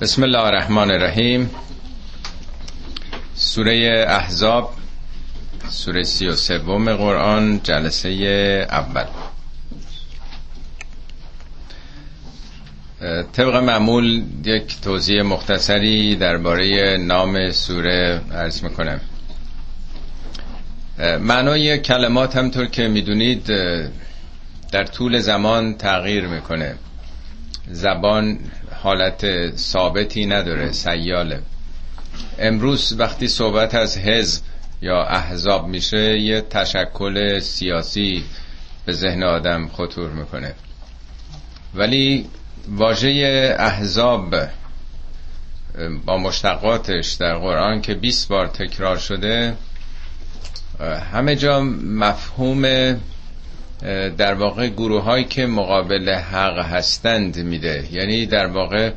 بسم الله الرحمن الرحیم. سوره احزاب سوره سی و سوم قرآن جلسه اول. طبق معمول یک توضیح مختصری درباره نام سوره عرض می‌کنم. معنای کلمات همطور که می‌دونید در طول زمان تغییر می‌کنه. زبان حالت ثابتی نداره سیاله. امروز وقتی صحبت از حزب یا احزاب میشه یه تشکل سیاسی به ذهن آدم خطور می‌کنه. ولی واژه احزاب با مشتقاتش در قرآن که 20 بار تکرار شده همه جا مفهوم در واقع گروه هایی که مقابل حق هستند میده. یعنی در واقع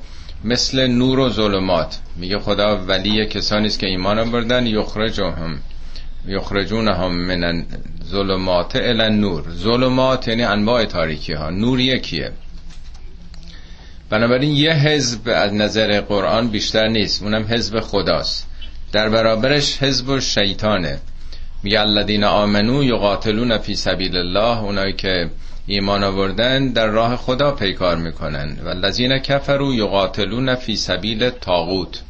مثل نور و ظلمات. میگه خدا ولی کسانی است که ایمان آوردن یخرجهم یخرجون هم من ظلمات الى نور ظلمات یعنی انواع تاریکی ها نور یکیه. بنابراین یه حزب از نظر قرآن بیشتر نیست. اونم حزب خداست. در برابرش حزب شیطانه. میگه الذین آمنو یقاتلون فی سبیل الله اونایی که ایمان آوردن در راه خدا پیکار می‌کنن. و الذین کفروا یقاتلون فی سبیل تاغوت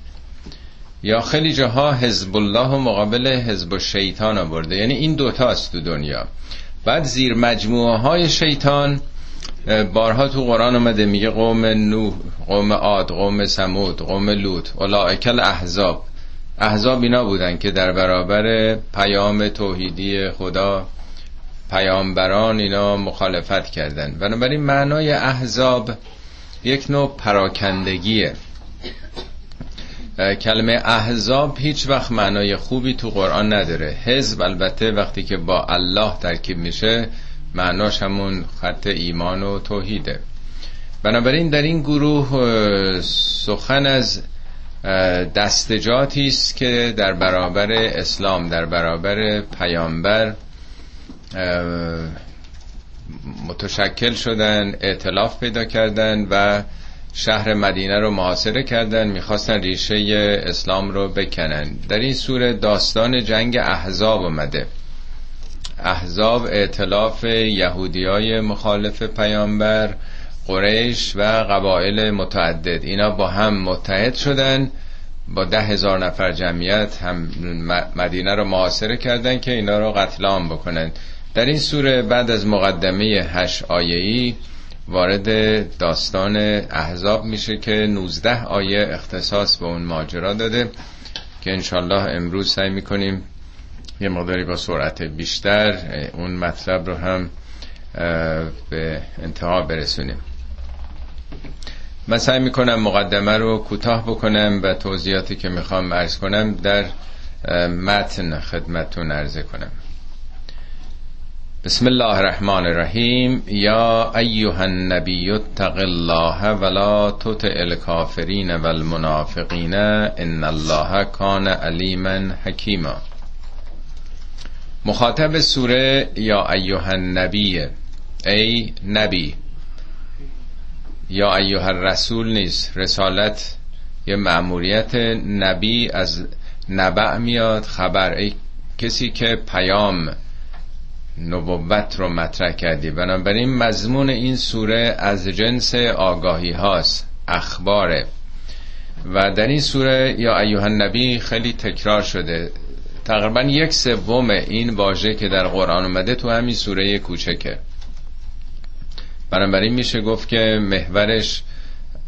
یا خیلی جاها حزب الله و مقابل حزب شیطان آورده. یعنی این دوتاست تو دنیا. بعد زیر مجموعه های شیطان بارها تو قرآن اومده میگه قوم نوح قوم عاد قوم سمود قوم لوط اولئک احزاب احزاب اینا بودن که در برابر پیام توحیدی خدا پیامبران اینا مخالفت کردن. بنابراین معنای احزاب یک نوع پراکندگیه. کلمه احزاب هیچ وقت معنای خوبی تو قرآن نداره. حزب البته وقتی که با الله ترکیب میشه معناش همون خط ایمان و توحیده. بنابراین در این گروه سخن از دستجاتی است که در برابر اسلام در برابر پیامبر متشکل شدن اعتلاف پیدا کردن و شهر مدینه رو محاصره کردن می‌خواستن ریشه اسلام رو بکنن. در این سوره داستان جنگ احزاب اومده. احزاب اعتلاف یهودی های مخالف پیامبر قریش و قبایل متعدد. اینا با هم متحد شدن با ده هزار نفر جمعیت هم مدینه رو محاصره کردن که اینا رو قتل عام بکنن. در این سوره بعد از مقدمه هشت آیه‌ای وارد داستان احزاب میشه که 19 آیه اختصاص به اون ماجرا داده که انشالله امروز سعی می‌کنیم یه مقداری با سرعت بیشتر اون مطلب رو هم به انتها برسونیم. من سعی می‌کنم مقدمه رو کوتاه بکنم و توضیحاتی که می‌خوام عرض کنم در متن خدمتون عرضه کنم. بسم الله الرحمن الرحیم. یا ایها النبی اتق الله ولا تطع الکافرین والمنافقین ان الله کان علیما حکیما. مخاطب سوره یا ایها النبی ای نبی یا ایها الرسول نیست رسالت یه مأموریت نبی از نبع میاد. خبر ای کسی که پیام نبوت رو مطرح کردی. بنابراین مضمون این سوره از جنس آگاهی هاست اخباره. و در این سوره یا ایوه نبی خیلی تکرار شده. تقریبا یک سوم این واژه که در قرآن اومده تو همین سوره کوچکه. بنابراین میشه گفت که محورش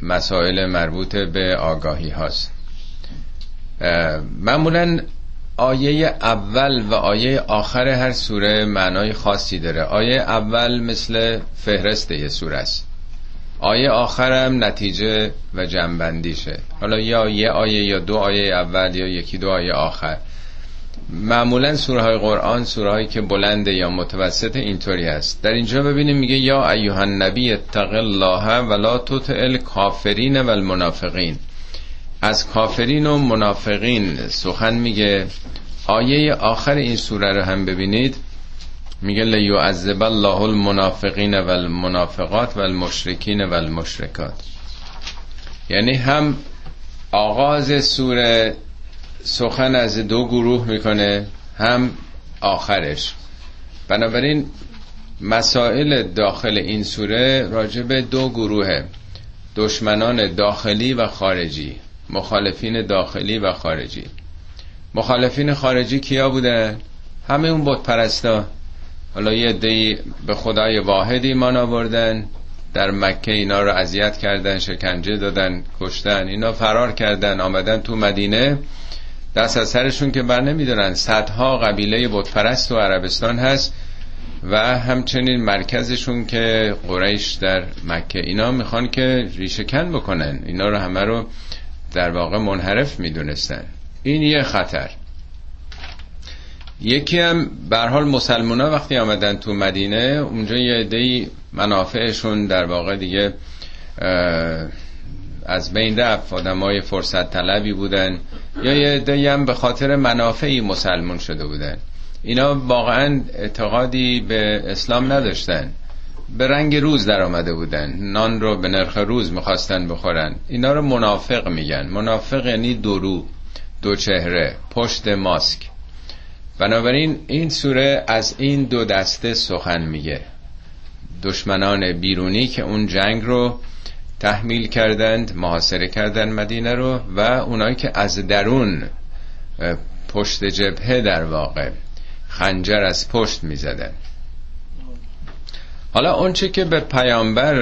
مسائل مربوط به آگاهی هاست. معمولا آیه اول و آیه آخر هر سوره معنای خاصی داره. آیه اول مثل فهرست یه سوره است. آیه آخرم نتیجه و جنبندیشه. حالا یا یه آیه یا دو آیه اول یا یکی دو آیه آخر. معمولا سوره های قرآن سوره هایی که بلنده یا متوسط اینطوری هست. در اینجا ببینیم میگه یا ایوه النبی اتق الله ولا تطع الکافرین و المنافقین از کافرین و منافقین سخن میگه. آیه آخر این سوره رو هم ببینید. میگه لیعذب الله المنافقین و المنافقات و المشرکین و المشرکات یعنی هم آغاز سوره سخن از دو گروه می‌کنه هم آخرش. بنابراین مسائل داخل این سوره راجع به دو گروه دشمنان داخلی و خارجی مخالفین داخلی و خارجی. مخالفین خارجی کیا بودن؟ همه اون بود پرستا حالا یه دی به خدای واحد ایمان آوردن در مکه اینا رو اذیت کردن شکنجه دادن کشتن اینا فرار کردن آمدن تو مدینه. دست از سرشون که بر نمیدارن. صدها قبیله بتپرست و عربستان هست و همچنین مرکزشون که قریش در مکه. اینا می‌خوان که ریشه کن بکنن. اینا رو همه رو در واقع منحرف می‌دونستن. این یه خطر. یکی هم حال مسلمان ها وقتی آمدن تو مدینه اونجا یه عده منافعشون در واقع دیگه از بین رفت. های فرصت طلبی بودن. یا یه هم به خاطر منافعی مسلمون شده بودن. اینا واقعا اعتقادی به اسلام نداشتن. به رنگ روز در آمده بودن. نان رو به نرخ روز می‌خواستن بخورن. اینا رو منافق میگن. منافق یعنی درو دو چهره پشت ماسک. بنابراین این سوره از این دو دسته سخن میگه. دشمنان بیرونی که اون جنگ رو تحمیل کردند محاصره کردند مدینه رو و اونایی که از درون پشت جبهه در واقع خنجر از پشت می‌زدن حالا اونچه که به پیامبر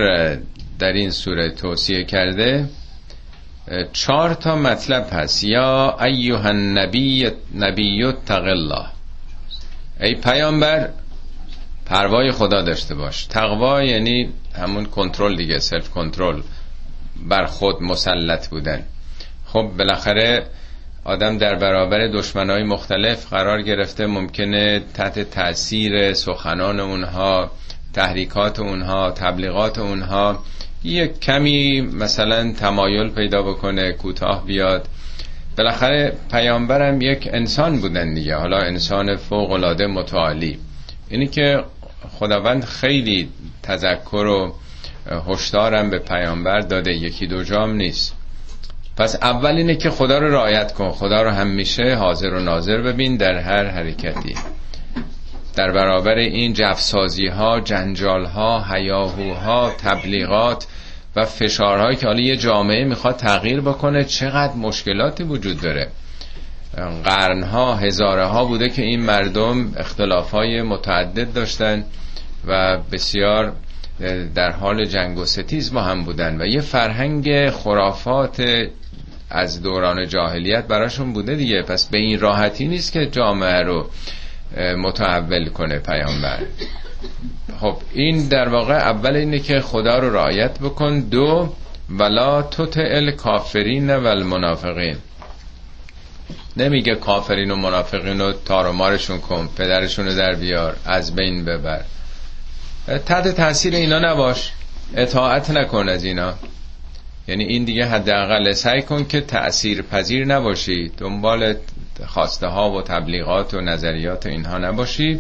در این سوره توصیه کرده چهار تا مطلب هست. یا ایوه النبی نبی تق ای پیامبر پروای خدا داشته باش. تقوا یعنی همون کنترل دیگه سلف کنترل بر خود مسلط بودن. خب بالاخره آدم در برابر دشمنای مختلف قرار گرفته ممکنه تحت تاثیر سخنان اونها تحریکات اونها تبلیغات اونها یک کمی مثلا تمایل پیدا بکنه کوتاه بیاد. بالاخره پیامبرم یک انسان بودن دیگه. حالا انسان فوق العاده متعالی. اینی که خداوند خیلی تذکر و هشدارم به پیامبر داده یکی دو جام نیست. پس اول اینه که خدا رو رعایت کن خدا رو همیشه حاضر و ناظر ببین در هر حرکتی. در برابر این جفسازی ها جنجال ها هیاهوها تبلیغات و فشارهایی که حالا یه جامعه می‌خواد تغییر بکنه چقدر مشکلاتی وجود داره؟ قرنها هزاره ها بوده که این مردم اختلاف های متعدد داشتن و بسیار در حال جنگ و ستیز با هم بودن. و یه فرهنگ خرافات از دوران جاهلیت براشون بوده دیگه. پس به این راحتی نیست که جامعه رو متحول کنه پیامبر. خب این در واقع اول اینه که خدا رو رعایت بکن. دو ولا تطع کافرین و المنافقین نمیگه کافرین و منافقین رو تارمارشون کن پدرشون رو در بیار از بین ببر. تحت تاثیر اینا نباش. اطاعت نکن از اینا. یعنی این دیگه حداقل سعی کن که تأثیر پذیر نباشی. دنبال خواسته ها و تبلیغات و نظریات اینها نباشی.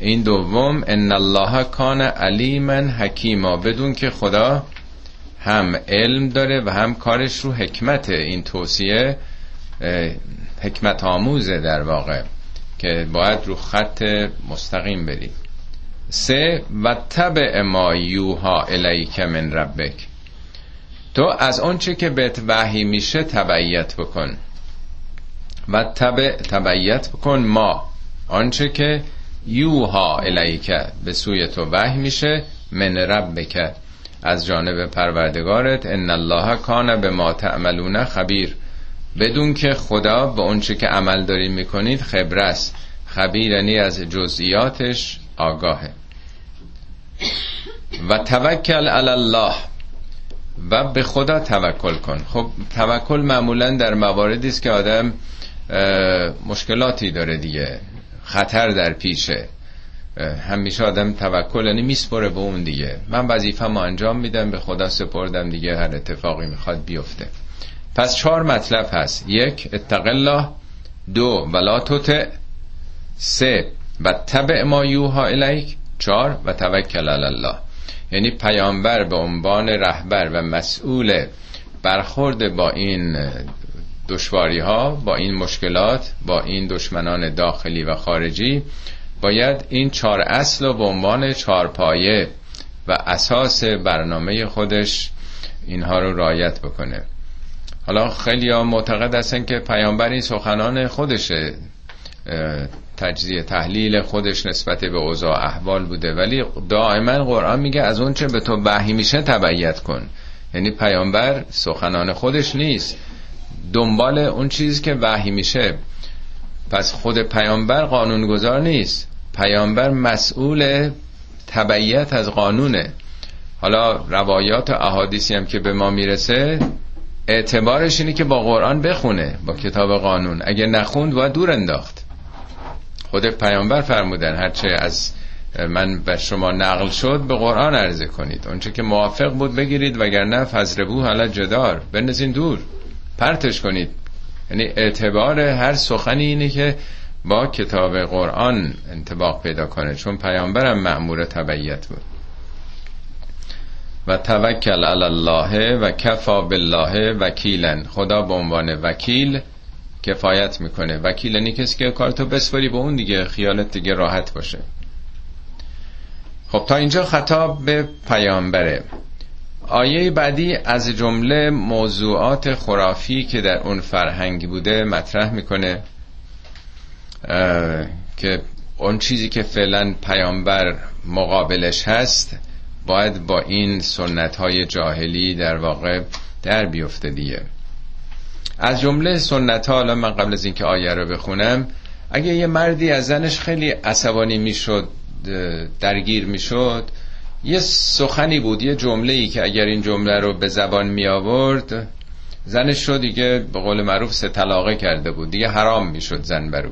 این دوم ان الله کان علیما حکیما. بدون که خدا هم علم داره و هم کارش رو حکمت این توصیه حکمت آموزه در واقع که باید رو خط مستقیم بری سه و تبع ما یوها الیک من ربک. تو از آنچه که بهت وحی میشه تبعیت بکن. و تبع تبعیت بکن ما. آنچه که یوها الیک به سوی تو وحی میشه من ربک. از جانب پروردگارت ان الله کان به ما تعملون خبیر. بدون که خدا به اونچه که عمل داریم می‌کنید خبر است. خبیر یعنی از جزئیاتش آگاهه. و توکل علی الله و به خدا توکل کن. خب توکل معمولا در مواردی است که آدم مشکلاتی داره دیگه. خطر در پیشه. همیشه آدم توکل یعنی میسپره به اون دیگه. من وظیفه ما انجام میدم به خدا سپردم دیگه هر اتفاقی می‌خواد بیفته. پس چهار مطلب هست. یک اتق الله دو ولا توت سه و تبع ما یوها الیک. چهار و توکل علی الله. یعنی پیامبر به عنوان رهبر و مسئول برخورد با این دشواری ها با این مشکلات با این دشمنان داخلی و خارجی باید این چهار اصل و به عنوان چهار پایه و اساس برنامه خودش اینها رو رایت بکنه. حالا خیلی ها معتقد هستن که پیامبر این سخنان خودشه تجزیه تحلیل خودش نسبت به اوضاع احوال بوده. ولی دائما قرآن میگه از اون چه به تو وحی میشه تبعیت کن. یعنی پیامبر سخنان خودش نیست. دنبال اون چیزی که وحی میشه. پس خود پیامبر قانونگذار نیست. پیامبر مسئول تبعیت از قانونه. حالا روایات احادیثی هم که به ما می‌رسه اعتبارش اینه که با قرآن بخونه با کتاب قانون. اگه نخوند باید دور انداخت. خود پیامبر فرمودن هرچه از من بر شما نقل شد به قرآن عرضه کنید. اونچه که موافق بود بگیرید. وگرنه فضربو حالا جدار. بنزین دور. پرتش کنید. یعنی اعتبار هر سخنی اینه که با کتاب قرآن انتباق پیدا کنه. چون پیامبرم معمور تبعیت بود. و توکل علی الله و کفا بالله وکیلا خدا به عنوان وکیل کفایت می‌کنه. وکیل یعنی کسی که کارتو بسپاری به اون دیگه خیالت دیگه راحت باشه. خب تا اینجا خطاب به پیامبره. آیه بعدی از جمله موضوعات خرافی که در اون فرهنگی بوده مطرح می‌کنه که اون چیزی که فعلا پیامبر مقابلش هست باید با این سنت های جاهلی در واقع در بیفته دیگه از جمله سنت ها حالا من قبل از اینکه آیه رو بخونم اگه یه مردی از زنش خیلی عصبانی می‌شد درگیر می‌شد یه سخنی بود یه جمله ای که اگر این جمله رو به زبان می آورد زنش رو دیگه به قول معروف سه طلاقه کرده بود دیگه حرام می‌شد زن برو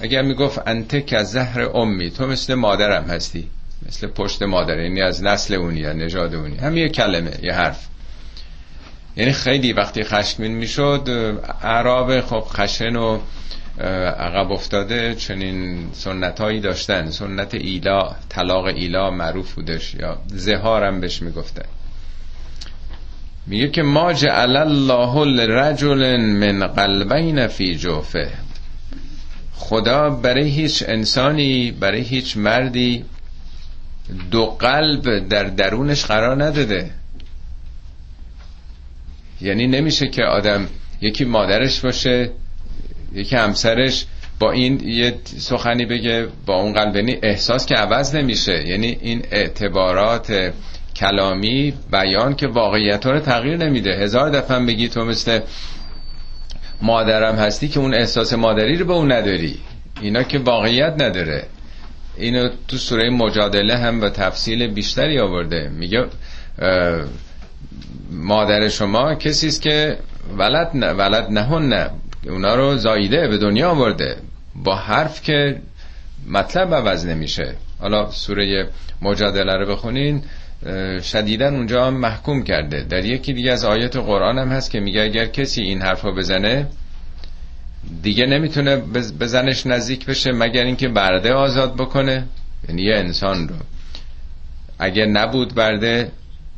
اگر می‌گفت انت که زهر امی تو مثل مادرم هستی. مثل پشت مادر یعنی از نسل اونی یا نژاد اونی. هم یه کلمه یه حرف. یعنی خیلی وقتی خشمین می‌شد عرب خب خشن و عقب افتاده چنین سنت هایی داشتن. سنت ایلا طلاق ایلا معروف بودش یا زهارم بهش می‌گفتن. میگه که ما جعل الله لرجل من قلبین فی جوفه. خدا برای هیچ انسانی برای هیچ مردی دو قلب در درونش قرار نداده. یعنی نمیشه که آدم یکی مادرش باشه یکی همسرش با این یه سخنی بگه با اون قلب. یعنی احساس که عوض نمیشه. یعنی این اعتبارات کلامی بیان که واقعیت رو تغییر نمیده. هزار دفعه بگی تو مثل مادرم هستی که اون احساس مادری رو به اون نداری. اینا که واقعیت نداره. اینو تو سوره مجادله هم به تفصیل بیشتری آورده. میگه مادر شما کسی است که ولد نه ولد نهون نه اونا رو زاییده به دنیا آورده. با حرف که مطلب عوض نمیشه. حالا سوره مجادله رو بخونین شدیدن اونجا محکوم کرده. در یکی دیگه از آیات قرآن هم هست که میگه اگر کسی این حرف رو بزنه دیگه نمی‌تونه بزنش نزدیک بشه مگر اینکه برده آزاد بکنه؟ یعنی یه انسان رو. اگر نبود برده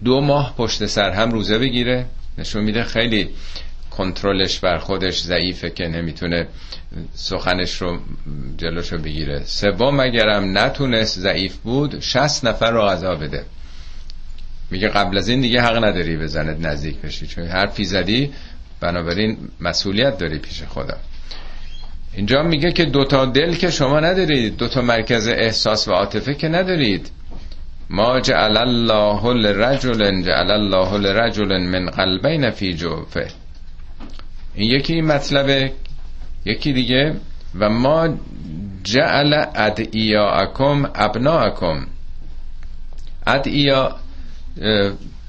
دو ماه پشت سر هم روزه بگیره. نشون میده خیلی کنترلش بر خودش ضعیفه که نمی‌تونه سخنش رو جلوشو بگیره. سوم اگرم نتونست ضعیف بود شست نفر رو غذا بده. میگه قبل از این دیگه حق نداری بزنت نزدیک بشی چون حرفی زدی بنابراین مسئولیت داری پیش خدا اینجا میگه که دوتا دل که شما ندارید دوتا مرکز احساس و عاطفه که ندارید. ما جعل الله لرجل جعل الله لرجل من قلبین فی جوفه. این یکی مطلبه یکی دیگه. و ما جعل ادعیاءکم ابناءکم ادعیا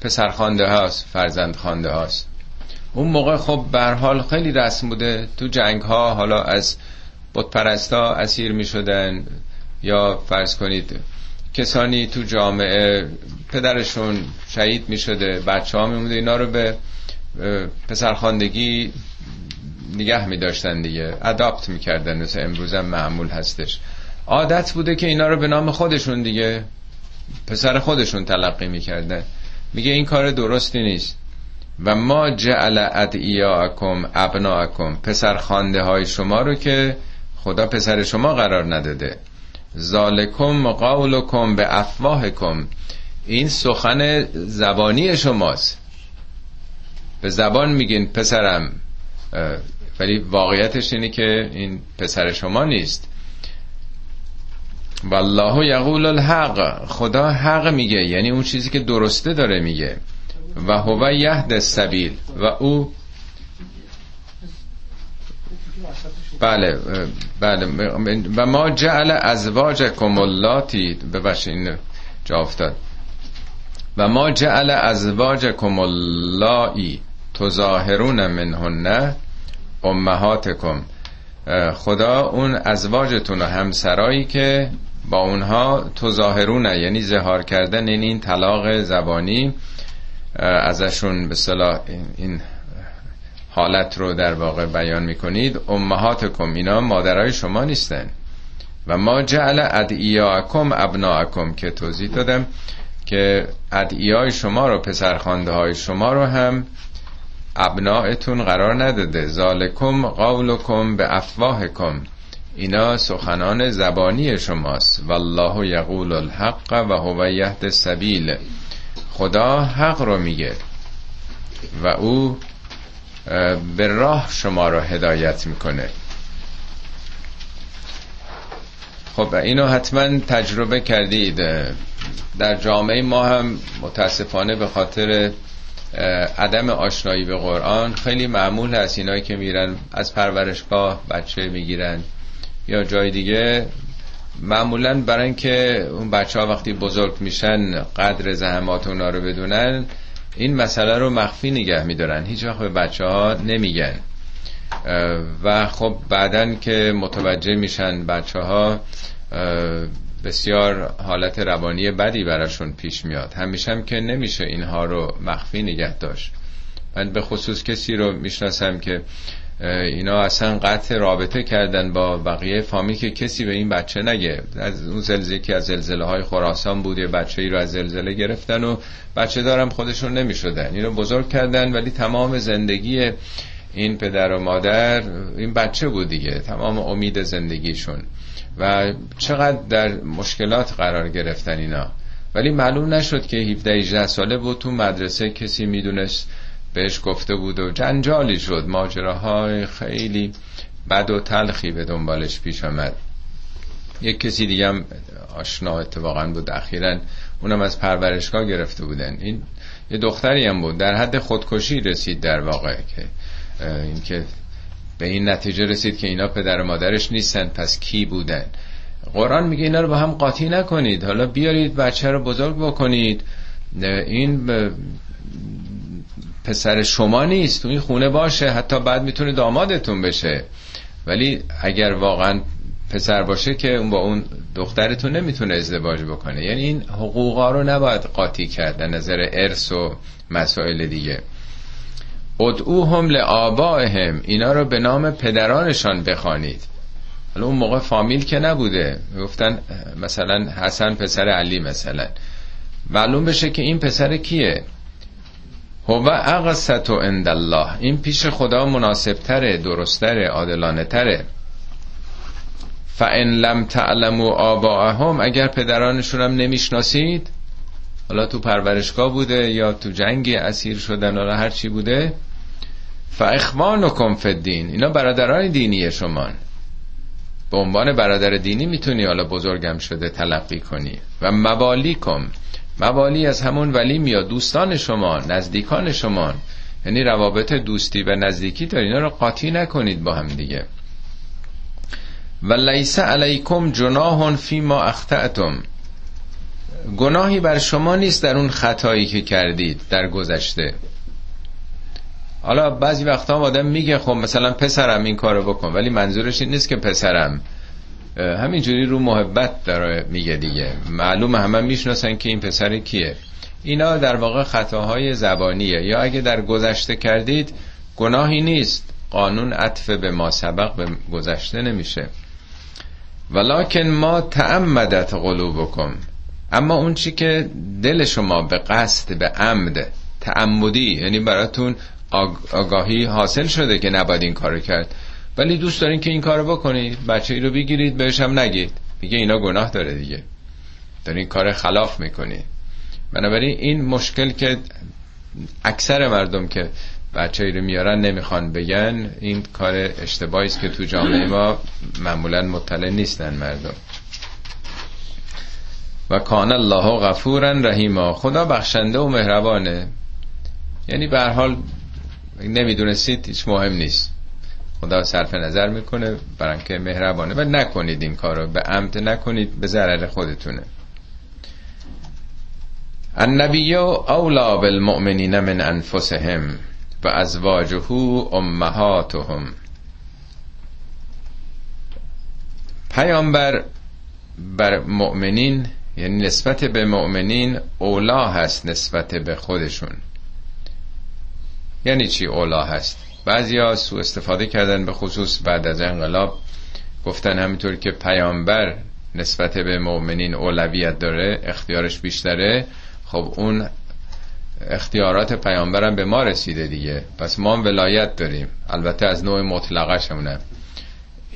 پسرخوانده هاست فرزند خانده هاست. اون موقع خب بر حال خیلی رسم بوده تو جنگ ها حالا از بت پرستا اسیر می شدن یا فرض کنید کسانی تو جامعه پدرشون شهید می شده بچه ها می اینا رو به پسرخواندگی نگه می داشتن دیگه اداپت می کردن مثل امروز معمول هستش. عادت بوده که اینا رو به نام خودشون دیگه پسر خودشون تلقی می کردن میگه این کار درستی نیست. و ما جعل ادعیاءکم ابناءکم پسر خانده های شما رو که خدا پسر شما قرار نداده. ذالکم قولکم به افواهکم. این سخن زبانی شماست. به زبان میگین پسرم. ولی واقعیتش اینه که این پسر شما نیست. والله یقول الحق. خدا حق میگه. یعنی اون چیزی که درسته داره میگه. و هو یهد السبیل. و او بله بله. و ما جعل ازواجکم اللاتی ببخشید این جا افتاد. و ما جعل ازواجکم اللائی تظاهرون منهن امهاتکم. خدا اون ازواجتون و همسرایی که با اونها تظاهرونه یعنی زهار کردن این این طلاق زبانی ازشون به صلاح این حالت رو در واقع بیان می‌کنید. امهاتکم اینا مادرای شما نیستن. و ما جعل ادعیاکم ابناکم که توضیح دادم که ادعیای شما رو پسرخانده های شما رو هم ابناعتون قرار نداده. ذالکم قولکم به افواهکم. اینا سخنان زبانی شماست. والله یقول الحق و هو یهد سبیل خدا حق رو میگه و او به راه شما رو هدایت می‌کنه. خب اینو حتما تجربه کردید. در جامعه ما هم متاسفانه به خاطر عدم آشنایی به قرآن خیلی معمول هست اینایی که میرن از پرورشگاه بچه می‌گیرن یا جای دیگه معمولا برای اینکه اون بچه ها وقتی بزرگ میشن قدر زحمات اونا رو بدونن این مسئله رو مخفی نگه میدارن. هیچ وقت به بچه ها نمیگن و خب بعدا که متوجه میشن بچه ها بسیار حالت روانی بدی براشون پیش میاد. همیشه هم که نمیشه اینها رو مخفی نگه داشت. من به خصوص کسی رو می‌شناسم که اینا اصلا قطع رابطه کردن با بقیه فامیل که کسی به این بچه نگه از اون زلزله که از زلزله های خراسان بود یه بچه ای رو از زلزله گرفتن و بچه دارم خودشون نمی شدن اینو بزرگ کردن ولی تمام زندگی این پدر و مادر این بچه بود دیگه تمام امید زندگیشون. و چقدر در مشکلات قرار گرفتن اینا. ولی معلوم نشد که 17 18 ساله بود تو مدرسه کسی می‌دونست بهش گفته بود و جنجالی شد. ماجراهای خیلی بد و تلخی به دنبالش پیش آمد. یک کسی دیگه هم آشنا اتفاقا بود. اخیرا اونم از پرورشگاه گرفته بودن. این یه دختری هم بود. در حد خودکشی رسید در واقع که اینکه به این نتیجه رسید که اینا پدر و مادرش نیستن. پس کی بودن؟ قرآن میگه اینا رو با هم قاطی نکنید. حالا بیارید بچه رو بزرگ بکنید. این پسر شما نیست تو این خونه باشه حتی بعد می‌تونه دامادتون بشه. ولی اگر واقعا پسر باشه که اون با اون دخترتون نمی‌تونه ازدواج بکنه. یعنی این حقوقا رو نباید قاطی کرد در نظر ارث و مسائل دیگه. ادعوهم لآبائهم اینا رو به نام پدرانشان بخوانید. حالا اون موقع فامیل که نبوده. گفتن مثلا حسن پسر علی مثلا. معلوم بشه که این پسر کیه؟ هو اقصت عند الله. این پیش خدا مناسب تره درستره عادلانه تره فان لم تعلموا آباءهم اگر پدرانشون هم نمی‌شناسید حالا تو پرورشگاه بوده یا تو جنگی اسیر شدن حالا هر چی بوده فاخوانکم فی الدین. اینا برادران دینی شمان به عنوان برادر دینی می‌تونی حالا بزرگم شده تلقی کنی. و موالیکم. موالی از همون ولی میاد. دوستان شما نزدیکان شما. یعنی روابط دوستی و نزدیکی داری اینا رو قاطی نکنید با هم دیگه. و لیس علیکم جناح فی ما اخطأتم. گناهی بر شما نیست در اون خطایی که کردید در گذشته. حالا بعضی وقتا آدم میگه خب مثلا پسرم این کارو بکن ولی منظورش این نیست که پسرم. همینجوری رو محبت داره میگه دیگه. معلوم همه می‌شناسن که این پسر کیه. اینا در واقع خطاهای زبانیه. یا اگه در گذشته کردید گناهی نیست. قانون عطف به ما سبق به گذشته نمیشه. ولکن ما تعمدت قلوبکم. اما اون چی که دل شما به قصد به عمد تعمدی یعنی براتون آگاهی حاصل شده که نباید این کارو کرد. ولی دوست دارین که این کارو بکنید بچه ای رو بگیرید بهش هم نگید. میگه اینا گناه داره دیگه. دارین کار خلاف می‌کنی بنابراین این مشکل که اکثر مردم که بچه ای رو میارن نمی‌خوان بگن این کار اشتباهی است که تو جامعه ما معمولا مطلع نیستن مردم. و کان الله غفورا رحیما. خدا بخشنده و مهربانه. یعنی به حال نمی‌دونستید هیچ مهم نیست. خدا صرف نظر می‌کنه برای که مهربانه. و نکنید این کارو به عمد نکنید به ضرر خودتونه. النبی اولا بالمؤمنین من انفسهم و ازواجه امهاتهم. پیامبر بر مؤمنین یعنی نسبت به مؤمنین اولا هست نسبت به خودشون. یعنی چی اولا هست؟ بعضی ها سو استفاده کردن به خصوص بعد از انقلاب. گفتن همینطور که پیامبر نسبت به مؤمنین اولویت داره اختیارش بیشتره. خب اون اختیارات پیامبرم به ما رسیده دیگه. پس ما هم ولایت داریم. البته از نوع مطلقه شمونه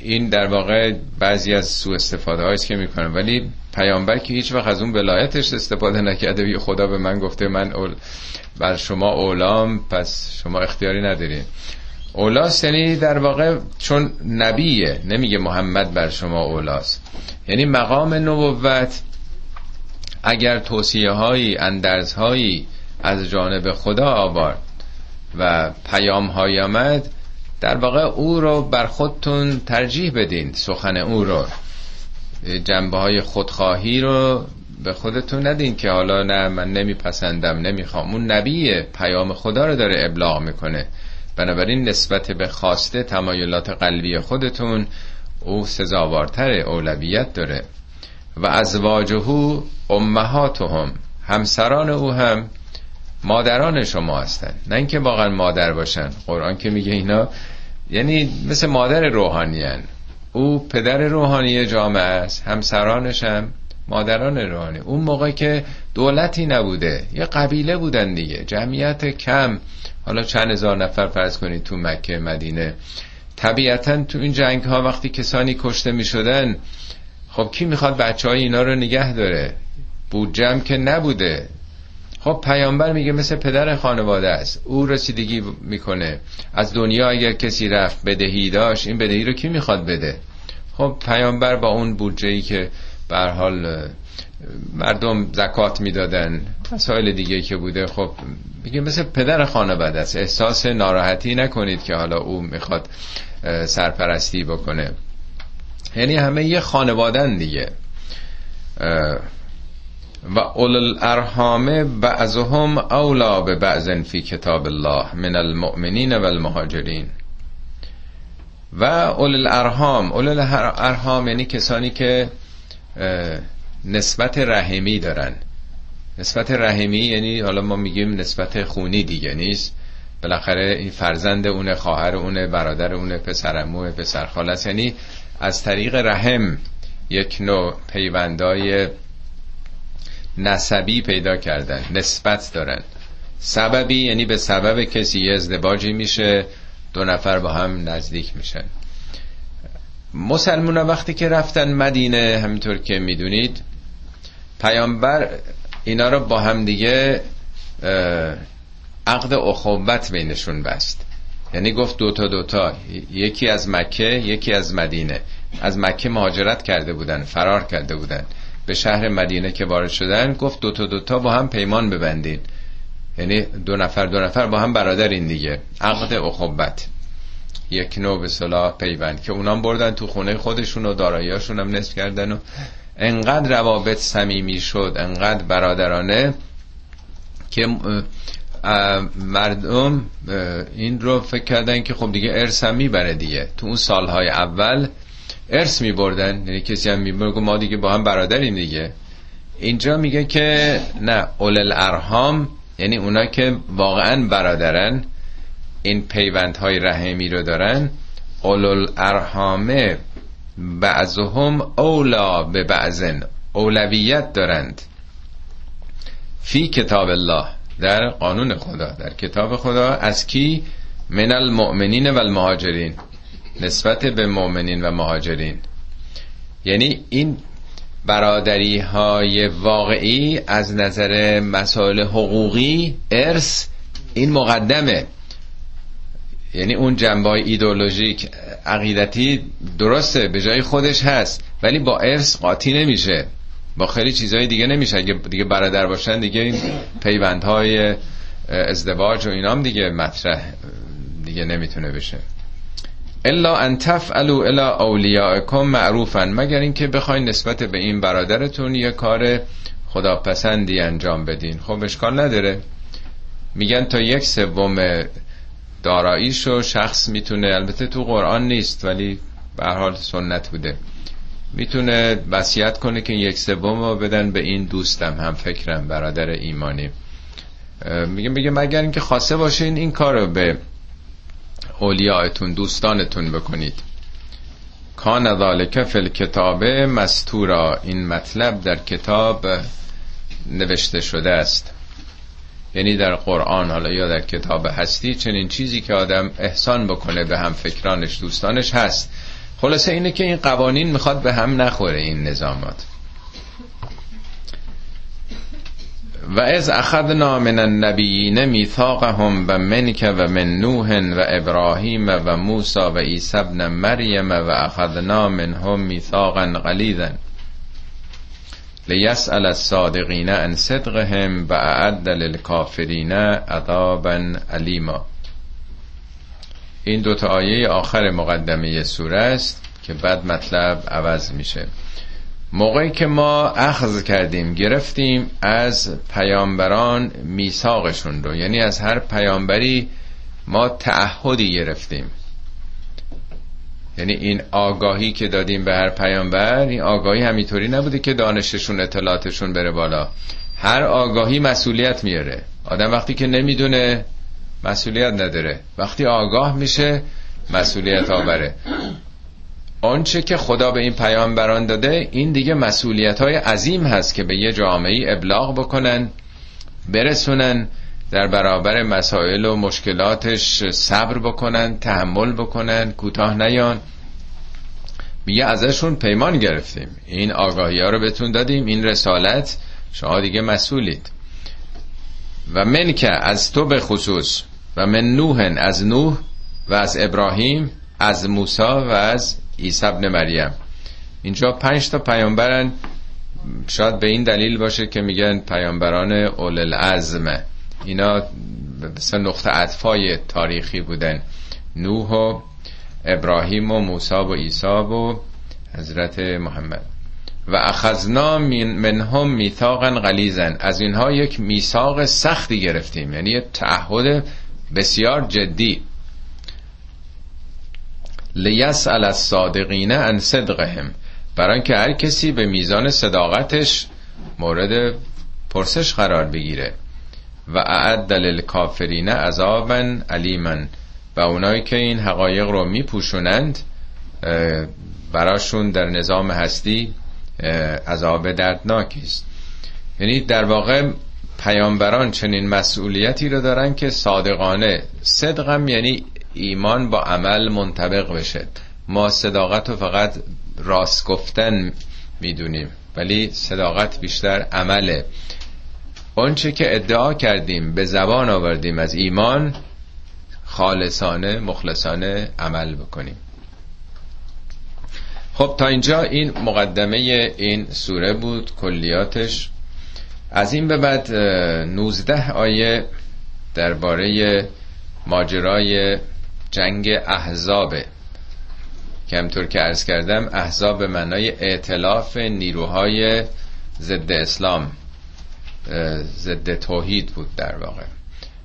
این در واقع بعضی از سو استفاده هاییست که می‌کنن ولی پیامبر که هیچ وقت از اون ولایتش استفاده نکرده یه خدا به من گفته من اول بر شما اولام پس شما اختیاری ندارین اولاست یعنی در واقع چون نبیه نمیگه محمد بر شما اولاست. یعنی مقام نبوت اگر توصیه هایی اندرز هایی از جانب خدا آورد و پیام های آمد در واقع او رو بر خودتون ترجیح بدین سخن او رو. جنبه های خودخواهی رو به خودتون ندین که حالا نه من نمیپسندم نمی‌خوام. اون نبی پیام خدا رو داره ابلاغ می‌کنه. بنابراین نسبت به خواسته تمایلات قلبی خودتون او سزاوارتر اولویت داره. و ازواجه امهاتهم همسران او هم مادران شما هستن. نه اینکه واقعا مادر باشن. قرآن که میگه اینا یعنی مثل مادر روحانیان او پدر روحانی جامعه است همسرانش هم مادران روحانی. اون موقع که دولتی نبوده یه قبیله بودن دیگه جمعیت کم. حالا چند هزار نفر فرض کنید تو مکه مدینه. طبیعتا تو این جنگ ها وقتی کسانی کشته می شدن خب کی می‌خواد بچه های اینا رو نگه داره؟ بودجم که نبوده. خب پیامبر میگه مثل پدر خانواده است. او رسیدگی می‌کنه. از دنیا اگر کسی رفت بدهی داشت این بدهی رو کی می‌خواد بده؟ خب پیامبر با اون بودجه ای که به حال مردم زکات می‌دادن مسائل دیگه که بوده خب میگه مثل پدر خانواده است. احساس ناراحتی نکنید که حالا او می‌خواد سرپرستی بکنه. یعنی همه یه خانوادن دیگه. و اول الارحام بعضهم اولا به بعض فی کتاب الله من المؤمنین و المهاجرین. و اول الارحام اول الارحام یعنی کسانی که نسبت رحمی دارن. نسبت رحمی یعنی حالا ما میگیم نسبت خونی دیگه نیست. بالاخره این فرزند اونه خواهر اونه برادر اونه پسرموه پسر خالص یعنی از طریق رحم یک نوع پیوندای نسبی پیدا کردن نسبت دارن. سببی یعنی به سبب کسی ازدواجی میشه دو نفر با هم نزدیک میشن. مسلمان وقتی که رفتن مدینه همینطور که می‌دونید پیامبر اینا رو با هم دیگه عقد اخوت بینشون بست. یعنی گفت دوتا دوتا یکی از مکه یکی از مدینه. از مکه مهاجرت کرده بودن فرار کرده بودن. به شهر مدینه که وارد شدن گفت دوتا دوتا با هم پیمان ببندین. یعنی دو نفر دو نفر با هم برادرین دیگه. عقد اخوت یک نوع به صلاح پیوند که اونام بردن تو خونه خودشون و داراییاشون هم نصف کردن و انقدر روابط صمیمی شد انقدر برادرانه که مردم این رو فکر کردن که خب دیگه ارث هم می‌بره دیگه. تو اون سالهای اول ارث میبردن. یعنی کسی هم می‌برد ما دیگه با هم برادریم دیگه. اینجا میگه که نه اول الارهام یعنی اونا که واقعا برادرن این پیوندهای رحمی رو دارن. اول الارحامه بعضهم اولا به بعضن. اولویت دارند. فی کتاب الله در قانون خدا در کتاب خدا. از کی؟ من المؤمنین و المهاجرین نسبت به مؤمنین و مهاجرین. یعنی این برادری های واقعی از نظر مسائل حقوقی ارث این مقدمه. یعنی اون جنبه ایدولوژیک عقیدتی درسته به جای خودش هست ولی با ارث قاطی نمیشه. با خیلی چیزهای دیگه نمیشه. اگه دیگه برادر باشن دیگه این پیوندهای ازدواج و اینام دیگه مطرح دیگه نمی‌تونه بشه. الا ان تفعلوا الى اولیاءکم معروفا مگر اینکه بخواین نسبت به این برادرتون یه کار خداپسندی انجام بدین. خب اشکال نداره. میگن تا یک سوم داراییشو شخص می‌تونه البته تو قرآن نیست ولی به حال سنت بوده. می‌تونه وصیت کنه که یک سوم رو بدن به این دوستم هم فکرم برادر ایمانی. میگه میگه مگر اینکه خواسته باشین این کار رو به اولیاءتون دوستانتون بکنید. کان ذالک فی الکتاب مستورا. این مطلب در کتاب نوشته شده است. یعنی در قرآن حالا یا در کتاب هستی چنین چیزی که آدم احسان بکنه به هم فکرانش دوستانش هست. خلاصه اینه که این قوانین می‌خواد به هم نخوره این نظامات. و از اخذنا من النبیین میثاقهم و منک و من نوح و ابراهیم و موسی و عیسی ابن مریم و اخذنا منهم میثاقا غلیظا لیسأل الصادقین عن صدقهم و اعد للکافرین عذابا علیما این دوتا آیه آخر مقدمه سوره است که بعد مطلب عوض میشه. موقعی که ما اخذ کردیم گرفتیم از پیامبران میثاقشون رو. یعنی از هر پیامبری ما تعهدی گرفتیم. یعنی این آگاهی که دادیم به هر پیامبر این آگاهی همینطوری نبوده که دانششون اطلاعاتشون بره بالا. هر آگاهی مسئولیت میاره. آدم وقتی که نمی‌دونه مسئولیت نداره. وقتی آگاه میشه مسئولیت آوره. آنچه که خدا به این پیامبران داده این دیگه مسئولیت های عظیم هست که به یه جامعه ابلاغ بکنن برسونن در برابر مسائل و مشکلاتش صبر بکنن تحمل بکنن کوتاه نیان. میگه ازشون پیمان گرفتیم. این آگاهی ها رو بهتون دادیم این رسالت شما دیگه مسئولید. و من که از تو به خصوص و من نوح از نوح و از ابراهیم از موسی و از عیسی ابن مریم. اینجا پنج تا پیامبرن. شاید به این دلیل باشه که میگن پیامبران اول العزم اینا مثل نقطه عطفای تاریخی بودن. نوح و ابراهیم و موسی و عیسی و حضرت محمد. و اخذنا منهم میثاقا غلیظا. از اینها یک میثاق سختی گرفتیم. یعنی تعهد بسیار جدی. لیسأل الصادقین عن صدقهم. برای که هر کسی به میزان صداقتش مورد پرسش قرار بگیره. و اعد للکافرین عذابا علیما. و اونایی که این حقایق رو میپوشونند براشون در نظام هستی عذاب دردناکی است. یعنی در واقع پیامبران چنین مسئولیتی رو دارن که صادقانه صدقم یعنی ایمان با عمل منطبق بشه. ما صداقت رو فقط راست گفتن می‌دونیم ولی صداقت بیشتر عمله. آنچه که ادعا کردیم به زبان آوردیم از ایمان خالصانه مخلصانه عمل بکنیم. خب تا اینجا این مقدمه این سوره بود کلیاتش. از این به بعد 19 آیه درباره ماجرای جنگ احزابه. که همطور که ارز کردم احزاب به معنای اعتلاف نیروهای ضد اسلام ضد توحید بود در واقع.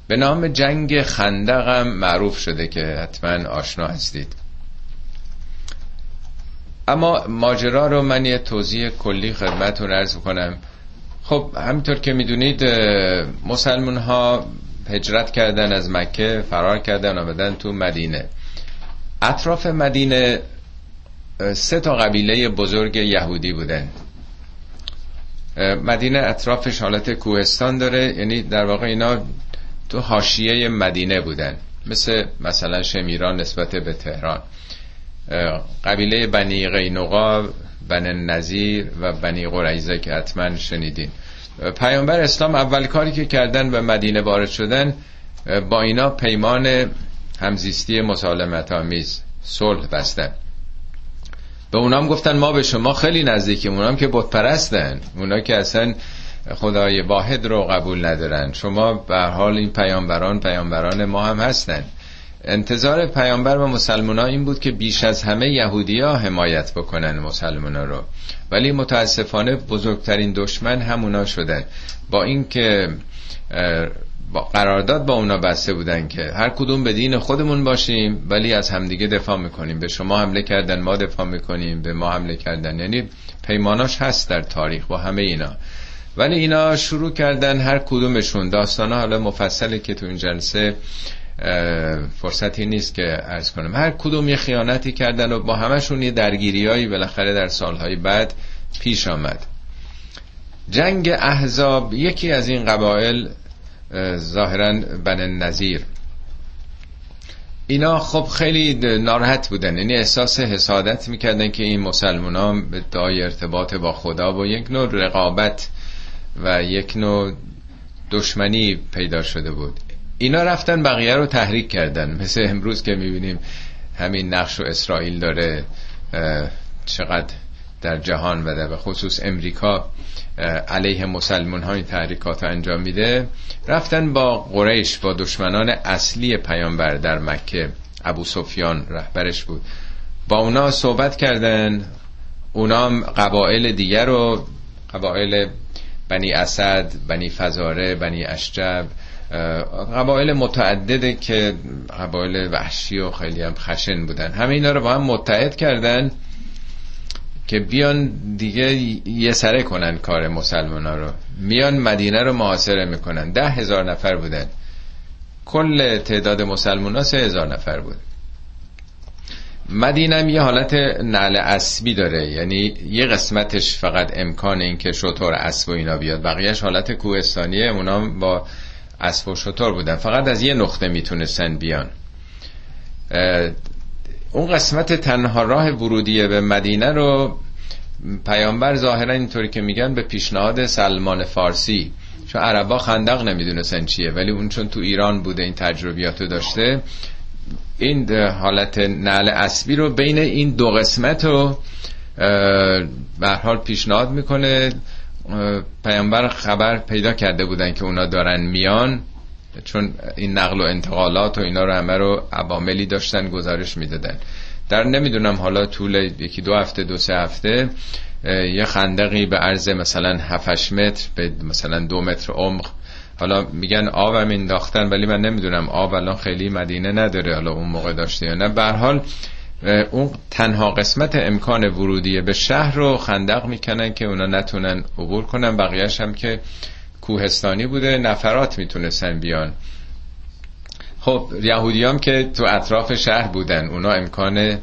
به نام جنگ خندق هم معروف شده که حتما آشنا هستید. اما ماجرا رو من یه توضیح کلی خدمتتون ارز کنم خب همینطور که می‌دونید مسلمون ها هجرت کردن از مکه فرار کردن آمدن تو مدینه. اطراف مدینه سه تا قبیله بزرگ یهودی بودن. مدینه اطرافش حالت کوهستان داره یعنی در واقع اینا تو حاشیه مدینه بودن. مثل مثلا شمیران نسبت به تهران. قبیله بنی قینقا بن نظیر و بنی قریزه که حتما شنیدین. پیامبر اسلام اول کاری که کردن به مدینه وارد شدن با اینا پیمان همزیستی مسالمت آمیز صلح بستن. به اونام گفتن ما به شما خیلی نزدیکیم اونام که بت پرستن اونا که اصلا خدای واحد رو قبول ندارن. شما به حال این پیامبران پیامبران ما هم هستن. انتظار پیامبر و مسلمان این بود که بیش از همه یهودی ها حمایت بکنن مسلمان ها رو. ولی متاسفانه بزرگترین دشمن همونا شدن. با اینکه با قرارداد با اونا بسته بودن که هر کدوم به دین خودمون باشیم ولی از همدیگه دفاع می‌کنیم. به شما حمله کردن ما دفاع می‌کنیم. به ما حمله کردن. یعنی پیماناش هست در تاریخ با همه اینا. ولی اینا شروع کردن هر کدومشون. داستان حالا مفصله که تو این جلسه فرصتی نیست که ارز کنم. هر کدوم یه خیانتی کردن و با همشون یه درگیریایی بالاخره در سالهای بعد پیش آمد. جنگ احزاب یکی از این قبایل ظاهرا بن نظیر اینا خب خیلی ناراحت بودن. یعنی احساس حسادت می‌کردن که این مسلمان ها به دای ارتباط با خدا و یک نوع رقابت و یک نوع دشمنی پیدا شده بود. اینا رفتن بقیه رو تحریک کردن. مثل امروز که می‌بینیم همین نقش و اسرائیل داره چقدر در جهان و در خصوص امریکا علیه مسلمان های تحریکات انجام میده. رفتن با قریش با دشمنان اصلی پیامبر در مکه ابو سفیان رهبرش بود. با اونا صحبت کردن. اونا قبایل دیگر رو قبایل بنی اسد بنی فزاره بنی اشجب قبایل متعدده که قبایل وحشی و خیلی هم خشن بودن. همه اینا رو با هم متحد کردن که بیان دیگه یه سره کنن کار مسلمان ها رو. میان مدینه رو محاصره می‌کنن. ده هزار نفر بودن. کل تعداد مسلمان ها سه هزار نفر بود. مدینه یه حالت نعل اسبی داره. یعنی یه قسمتش فقط امکان این که شطور اسب و اینا بیاد. بقیهش حالت کوهستانیه. اونا با اسب و شطور بودن. فقط از یه نقطه می‌تونستن بیان. اون قسمت تنها راه ورودیه به مدینه رو پیامبر ظاهرا اینطوری که میگن به پیشنهاد سلمان فارسی. چون عربا خندق نمی‌دونستن چیه ولی اون چون تو ایران بوده این تجربیاتو داشته این حالت نعل اسبی رو بین این دو قسمت رو به حال پیشنهاد می‌کنه. پیامبر خبر پیدا کرده بودن که اونا دارن میان چون این نقل و انتقالات و اینا رو همه رو عواملی داشتن گزارش می‌دادن. در نمی‌دونم حالا طول یکی دو هفته دو سه هفته یه خندقی به عرض مثلا 7 متر به مثلا دو متر عمق. حالا میگن آبم انداختن ولی من نمی‌دونم آب الان خیلی مدینه نداره حالا اون موقع داشته یا نه. به حال اون تنها قسمت امکان ورودی به شهر رو خندق می‌کنن که اونا نتونن عبور کنن. بقیهش هم که کوهستانی بوده نفرات می‌تونستن بیان. خب یهودی هم که تو اطراف شهر بودن اونا امکان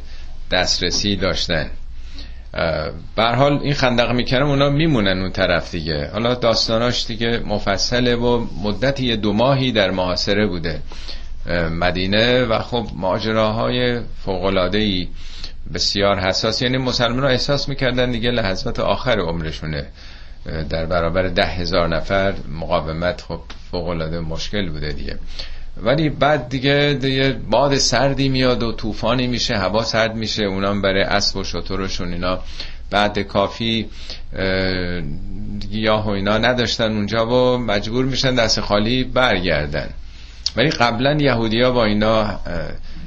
دسترسی داشتن. بر حال این خندق می‌کنن اونا میمونن اون طرف دیگه. حالا داستاناش دیگه مفصله و مدتی دو ماهی در محاصره بوده. مدینه و خب ماجراهای فوقلادهی بسیار حساس. یعنی مسلمان احساس می‌کردن دیگه لحظات آخر عمرشونه. در برابر ده هزار نفر مقاومت خب فوقلاده مشکل بوده دیگه. ولی بعد دیگه, دیگه باد سردی میاد و طوفانی میشه هوا سرد میشه اونام برای اسب و شطورشون اینا بعد کافی گیاه و اینا نداشتن اونجا و مجبور میشن دست خالی برگردن. ولی قبلا یهودیا با اینا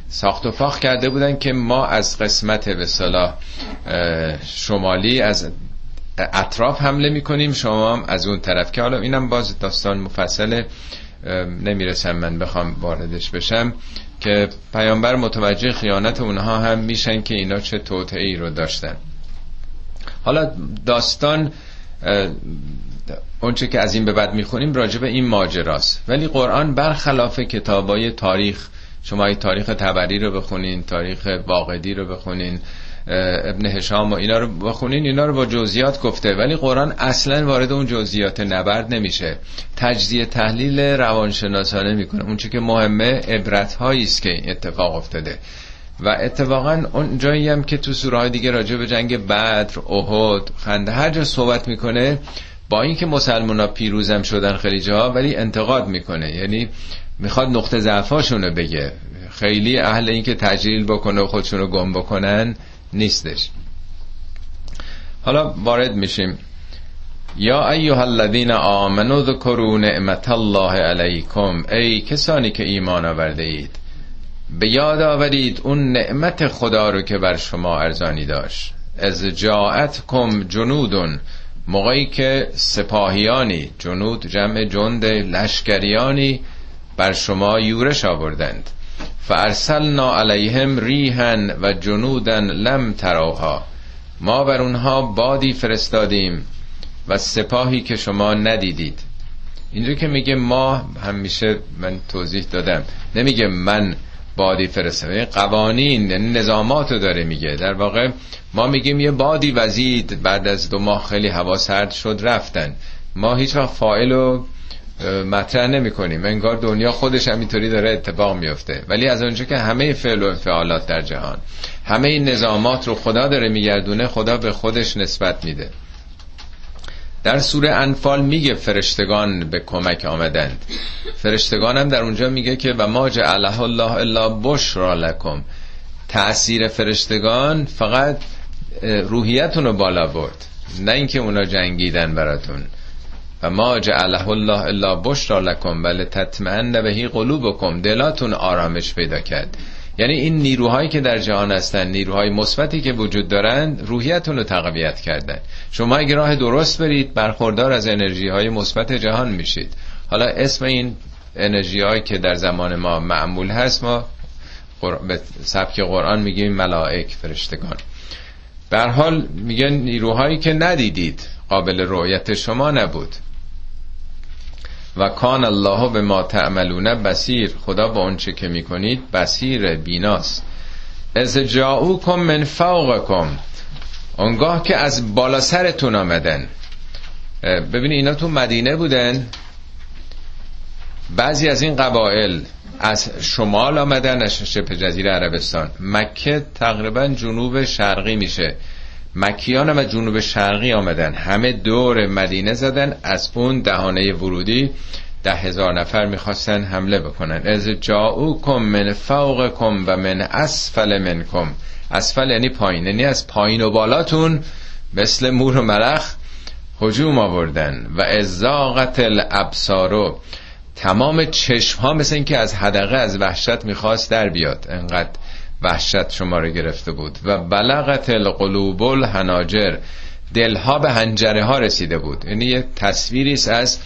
ساخت و فاخ کرده بودن که ما از قسمت به صلاح شمالی از اطراف حمله می‌کنیم. شما هم از اون طرف که حالا اینم باز داستان مفصله نمی‌رسم من بخوام واردش بشم که پیامبر متوجه خیانت اونها هم میشن که اینا چه توطعه رو داشتن. حالا داستان اونچه که از این به بعد می‌خونیم راجع به این ماجراست. ولی قرآن برخلاف کتابای تاریخ شما ای تاریخ تبری رو بخونین تاریخ واقعی رو بخونین ابن هشام و اینا رو بخونین اینا رو با جزئیات گفته. ولی قرآن اصلا وارد اون جزئیات نبرد نمیشه. تجزیه تحلیل روانشناسانه می‌کنه. اون که مهمه عبرت هایی است که اتفاق افتاده. و اتفاقا اون جایی هم که تو سوره دیگه راجع به جنگ بدر احد خنده هر جا صحبت می‌کنه با اینکه مسلمان ها پیروزم شدن خیلی جاها ولی انتقاد می‌کنه. یعنی می‌خواد نقطه ضعفاشونو بگه. خیلی اهل اینکه تجلیل بکنه و خودشونو گم بکنن نیستش. حالا وارد میشیم. یا ایها الذین آمنوا ذکروا نعمت الله علیکم. ای کسانی که ایمان آورده اید به یاد آورید اون نعمت خدا رو که بر شما ارزانی داشت. از جاعت کم جنودون. موقعی که سپاهیانی جنود جمع جند لشکریانی بر شما یورش آوردند. فارسلنا علیهم ریحن و جنودن لم تراها ما بر اونها بادی فرستادیم و سپاهی که شما ندیدید. اینجا که میگه ما همیشه من توضیح دادم. نمیگه من بادی فرستادم قوانین یعنی نظامات رو داره میگه. در واقع ما میگیم یه بادی وزید. بعد از دو ماه خیلی هوا سرد شد رفتن. ما هیچ وقت فائل رو مطرح نمی کنیم انگار دنیا خودش همینطوری داره اتفاق میفته ولی از اونجا که همه فعل و انفعالات در جهان همه این نظامات رو خدا داره میگردونه خدا به خودش نسبت میده. در سوره انفال میگه فرشتگان به کمک آمدند. فرشتگان هم در اونجا میگه که و ما جعله الله الا بشرا لکم. تأثیر فرشتگان فقط روحیتون رو بالا برد نه اینکه اونا جنگیدن براتون. و ما جعله الله الا بشرا لکم بل تطمئن بهی قلوبکم. دلاتون آرامش پیدا کرد. یعنی این نیروهایی که در جهان هستن نیروهای مثبتی که وجود دارند روحیتون رو تقویت کردن. شما اگه راه درست برید برخوردار از انرژی های مثبت جهان میشید. حالا اسم این انرژی هایی که در زمان ما معمول هست ما به سبک قرآن میگیم ملائک فرشتگان. به حال میگن نیروهایی که ندیدید قابل رؤیت شما نبود. و کان الله به ما تعملون بسیر خدا با اونچه که می‌کنید بسیر بیناست. از کم من فوقکم. اونگاه که از بالا سرتون آمدن. ببینید اینا تو مدینه بودن. بعضی از این قبایل از شمال آمدن از شبه جزیره عربستان. مکه تقریبا جنوب شرقی میشه. مکیان از جنوب شرقی آمدن. همه دور مدینه زدن. از اون دهانه ورودی ده هزار نفر می‌خواستن حمله بکنن. از کم من کم و من اسفل منکم. اسفل یعنی پایین یعنی از پایین و بالاتون مثل مور و ملخ هجوم آوردن. و ازاقت الابصارو تمام چشم ها مثل اینکه از حدقه از وحشت می‌خواست در بیاد. انقدر وحشت شما رو گرفته بود و بلغت القلوب الحناجر دلها به هنجره ها رسیده بود. یعنی یه تصویری از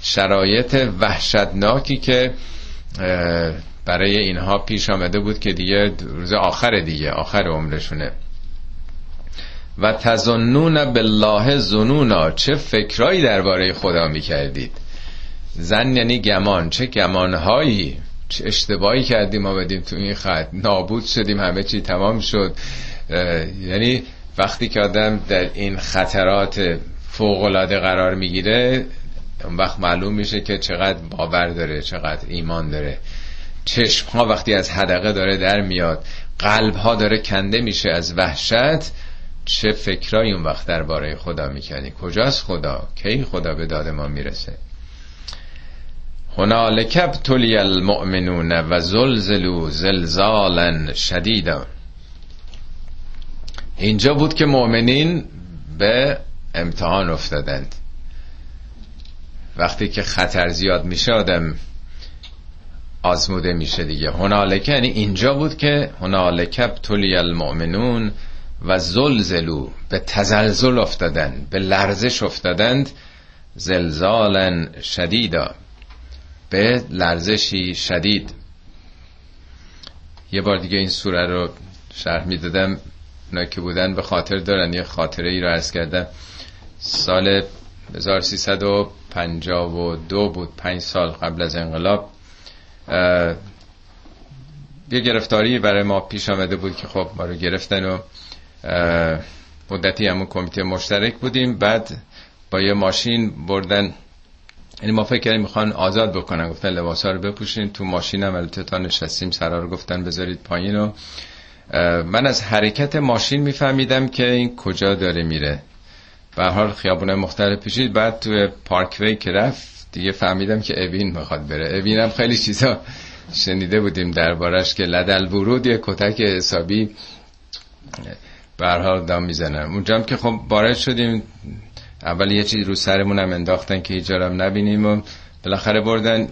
شرایط وحشتناکی که برای اینها پیش آمده بود که دیگه روز آخر دیگه آخر عمرشونه. و تظنون بالله زنونا چه فکرایی درباره خدا می‌کردید؟ زن یعنی گمان چه گمانهایی؟ چه اشتباهی کردیم ما بدیم تو این خط. نابود شدیم همه چی تمام شد. یعنی وقتی که آدم در این خطرات فوقلاده قرار می‌گیره اون وقت معلوم میشه که چقدر باور داره چقدر ایمان داره. چشم ها وقتی از حدقه داره در میاد قلب ها داره کنده میشه از وحشت. چه فکرایی اون وقت درباره خدا می‌کنی؟ کجاست خدا؟ کی خدا به داد ما می‌رسه؟ هنالک ابتلی المؤمنون و زلزلو زلزالا شدیدا. اینجا بود که مؤمنین به امتحان افتادند. وقتی که خطر زیاد میشه آدم آزموده میشه دیگه. هنالک یعنی اینجا بود که هنالک ابتلی المؤمنون و زلزلو به تزلزل افتادند به لرزش افتادند زلزالا شدیدا. به لرزشی شدید. یه بار دیگه این سوره رو شرح می‌دادم. اونا که بودن به خاطر دارن. یه خاطره ای رو عرض کردم. سال 1352 بود. پنج سال قبل از انقلاب. یه گرفتاری برای ما پیش آمده بود که خب ما رو گرفتن و مدتی همون کمیته مشترک بودیم. بعد با یه ماشین بردن یعنی ما فکر کردیم می‌خوان آزاد بکنن. گفتن لباس ها رو بپوشین. تو ماشین هم البته تا نشستیم سرا رو گفتن بذارید پایین و من از حرکت ماشین میفهمیدم که این کجا داره میره. به حال خیابونه مختلف پیشید بعد تو پارکوی که رفت دیگه فهمیدم که اوین می‌خواد بره. اوین هم خیلی چیزا شنیده بودیم دربارش که لدل ورود یه کتک حسابی به حال دام می‌زنن اونجا که خب وارد شدیم اول یه چیز رو سرمون هم انداختن که هیچ نبینیم و بالاخره بردن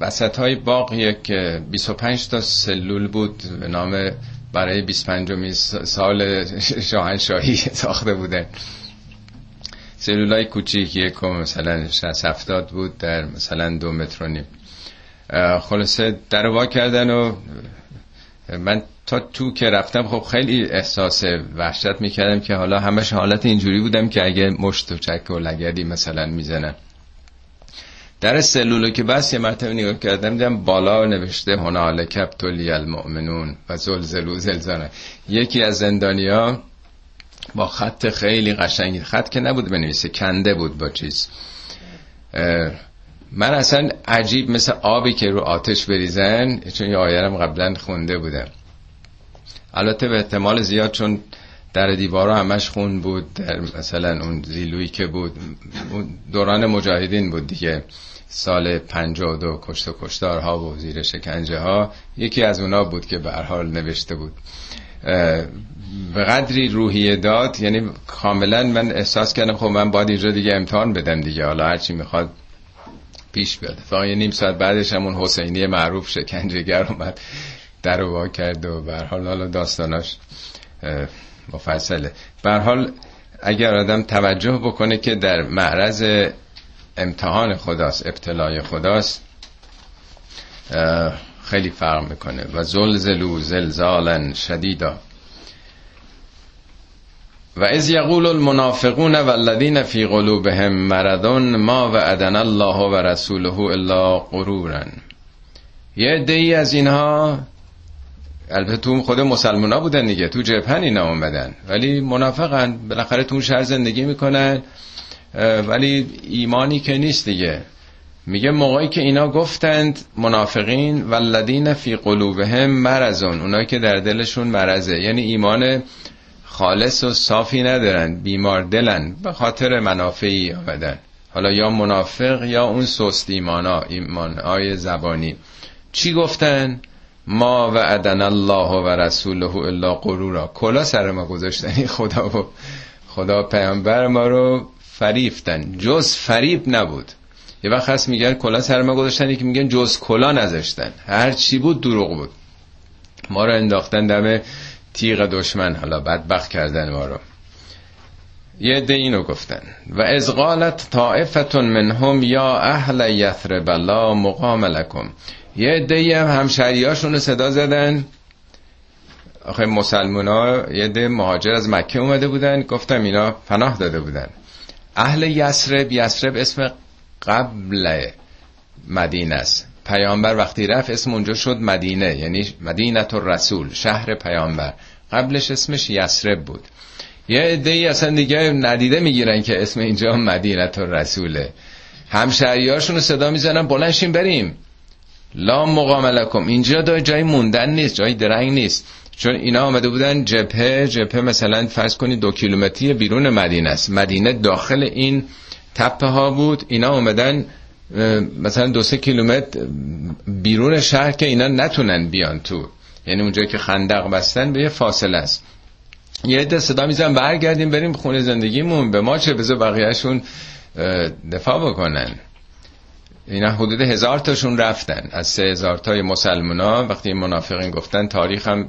وسط های باغ یک 25 تا سلول بود به نام برای 25 سال شاهنشاهی ساخته بودن. سلول های کوچیک یک مثلا 60 70 بود در مثلا دو متر و نیم. خلاصه در وا کردن و من تا تو که رفتم خب خیلی احساس وحشت می‌کردم که حالا همش حالت اینجوری بودم که اگه مشت و چک و لگدی مثلا می‌زنن. در سلولو که بس یه مرتبه نگاه کردم دیدم بالا نوشته هنال کبتولی المؤمنون و زلزلو زلزانه یکی از زندانیا با خط خیلی قشنگی خط که نبود بنویسه کنده بود با چیز. من اصلا عجیب مثل آبی که رو آتش بریزن چون یه آیرم قبلا خونده بودم. البته به احتمال زیاد چون در دیوارا همش خون بود در مثلا اون زیلویی که بود دوران مجاهدین بود دیگه. سال 52 کشت و کشتارها و زیر شکنجه ها یکی از اونا بود که به حال نوشته بود. به قدری روحیه داد یعنی کاملا من احساس کردم خب من باید اینجا دیگه امتحان بدم دیگه. حالا هرچی می‌خواد پیش بیاد. فقط نیم ساعت بعدش همون حسینی معروف شکنجهگر اومد. در وا کرد و به حال حالا داستاناش مفصله. به حال اگر آدم توجه بکنه که در معرض امتحان خداست ابتلای خداست خیلی فرق می‌کنه. و زلزلو زلزالا شدیدا. و از یقول المنافقون والذین فی قلوبهم مرضون ما وعدنا الله و رسوله الا غرورا. یه عده از اینها البته تو خود مسلمان بودن دیگه تو جبهن اینا اومدن. ولی منافقن بالاخره تو شهر زندگی می‌کنن ولی ایمانی که نیست دیگه. میگه موقعی که اینا گفتند منافقین والذین فی قلوبهم مرضون اونایی که در دلشون مرضه. یعنی ایمان خالص و صافی ندارن بیمار دلن به خاطر منافعی آمدن. حالا یا منافق یا اون سست ایمان های زبانی. چی گفتن؟ ما و ادن الله و رسوله الا قرورا کلا سر ما گذاشتن. خدا و خدا پیامبر ما رو فریفتن. جز فریب نبود. یه وقت هست میگن کلا سر ما گذاشتن که میگن جز کلا نذاشتن. هر چی بود دروغ بود. ما رو انداختن دم تیغ دشمن. حالا بدبخت کردن ما رو. یه ده اینو گفتن. و از قالت طائفتون منهم یا اهل یثرب لا مقام لکم. یه ده هم همشهریاشون رو صدا زدن. آخه مسلمان ها یه ده مهاجر از مکه اومده بودن. گفتم اینا پناه داده بودن. اهل یسرب یسرب اسم قبل مدینه است. پیامبر وقتی رفت اسم اونجا شد مدینه یعنی مدینه رسول شهر پیامبر. قبلش اسمش یسرب بود. یه عده ای اصلا دیگه ندیده می‌گیرن که اسم اینجا مدینه رسوله همشهریاشون رو صدا می‌زنن بلنشین بریم. لا مقام لکم. اینجا دا جای موندن نیست جای درنگ نیست. چون اینا آمده بودن جبهه جبهه مثلا فرض کنید دو کیلومتری بیرون مدینه است. مدینه داخل این تپه ها بود. اینا آمدن مثلا دو سه کیلومتر بیرون شهر که اینا نتونن بیان تو. یعنی اونجا که خندق بستن به یه فاصله است. یه عده صدا میزن برگردیم بریم خونه زندگیمون. به ما چه؟ بذار بقیهشون دفاع بکنن. اینا حدود هزار تاشون رفتن. از سه هزار تای مسلمان ها وقتی منافقین گفتن تاریخ هم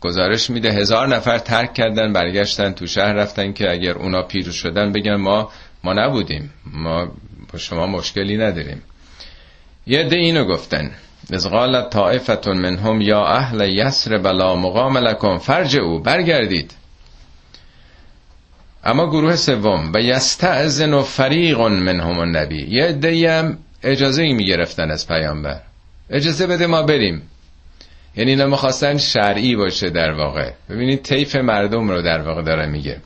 گزارش میده. هزار نفر ترک کردن برگشتن تو شهر رفتن که اگر اونا پیروز شدن بگن ما ما نبودیم. ما با شما مشکلی نداریم. یه ده اینو گفتن. از قالت طائفتون منهم یا اهل یسر بلا مقام لکن فرج او برگردید. اما گروه سوم و یستعزن و فریق منهم النبی. یه ده هم اجازه ای می گرفتن از پیامبر. اجازه بده ما بریم. یعنی اینا می‌خواستن شرعی باشه در واقع. ببینید طیف مردم رو در واقع داره میگه.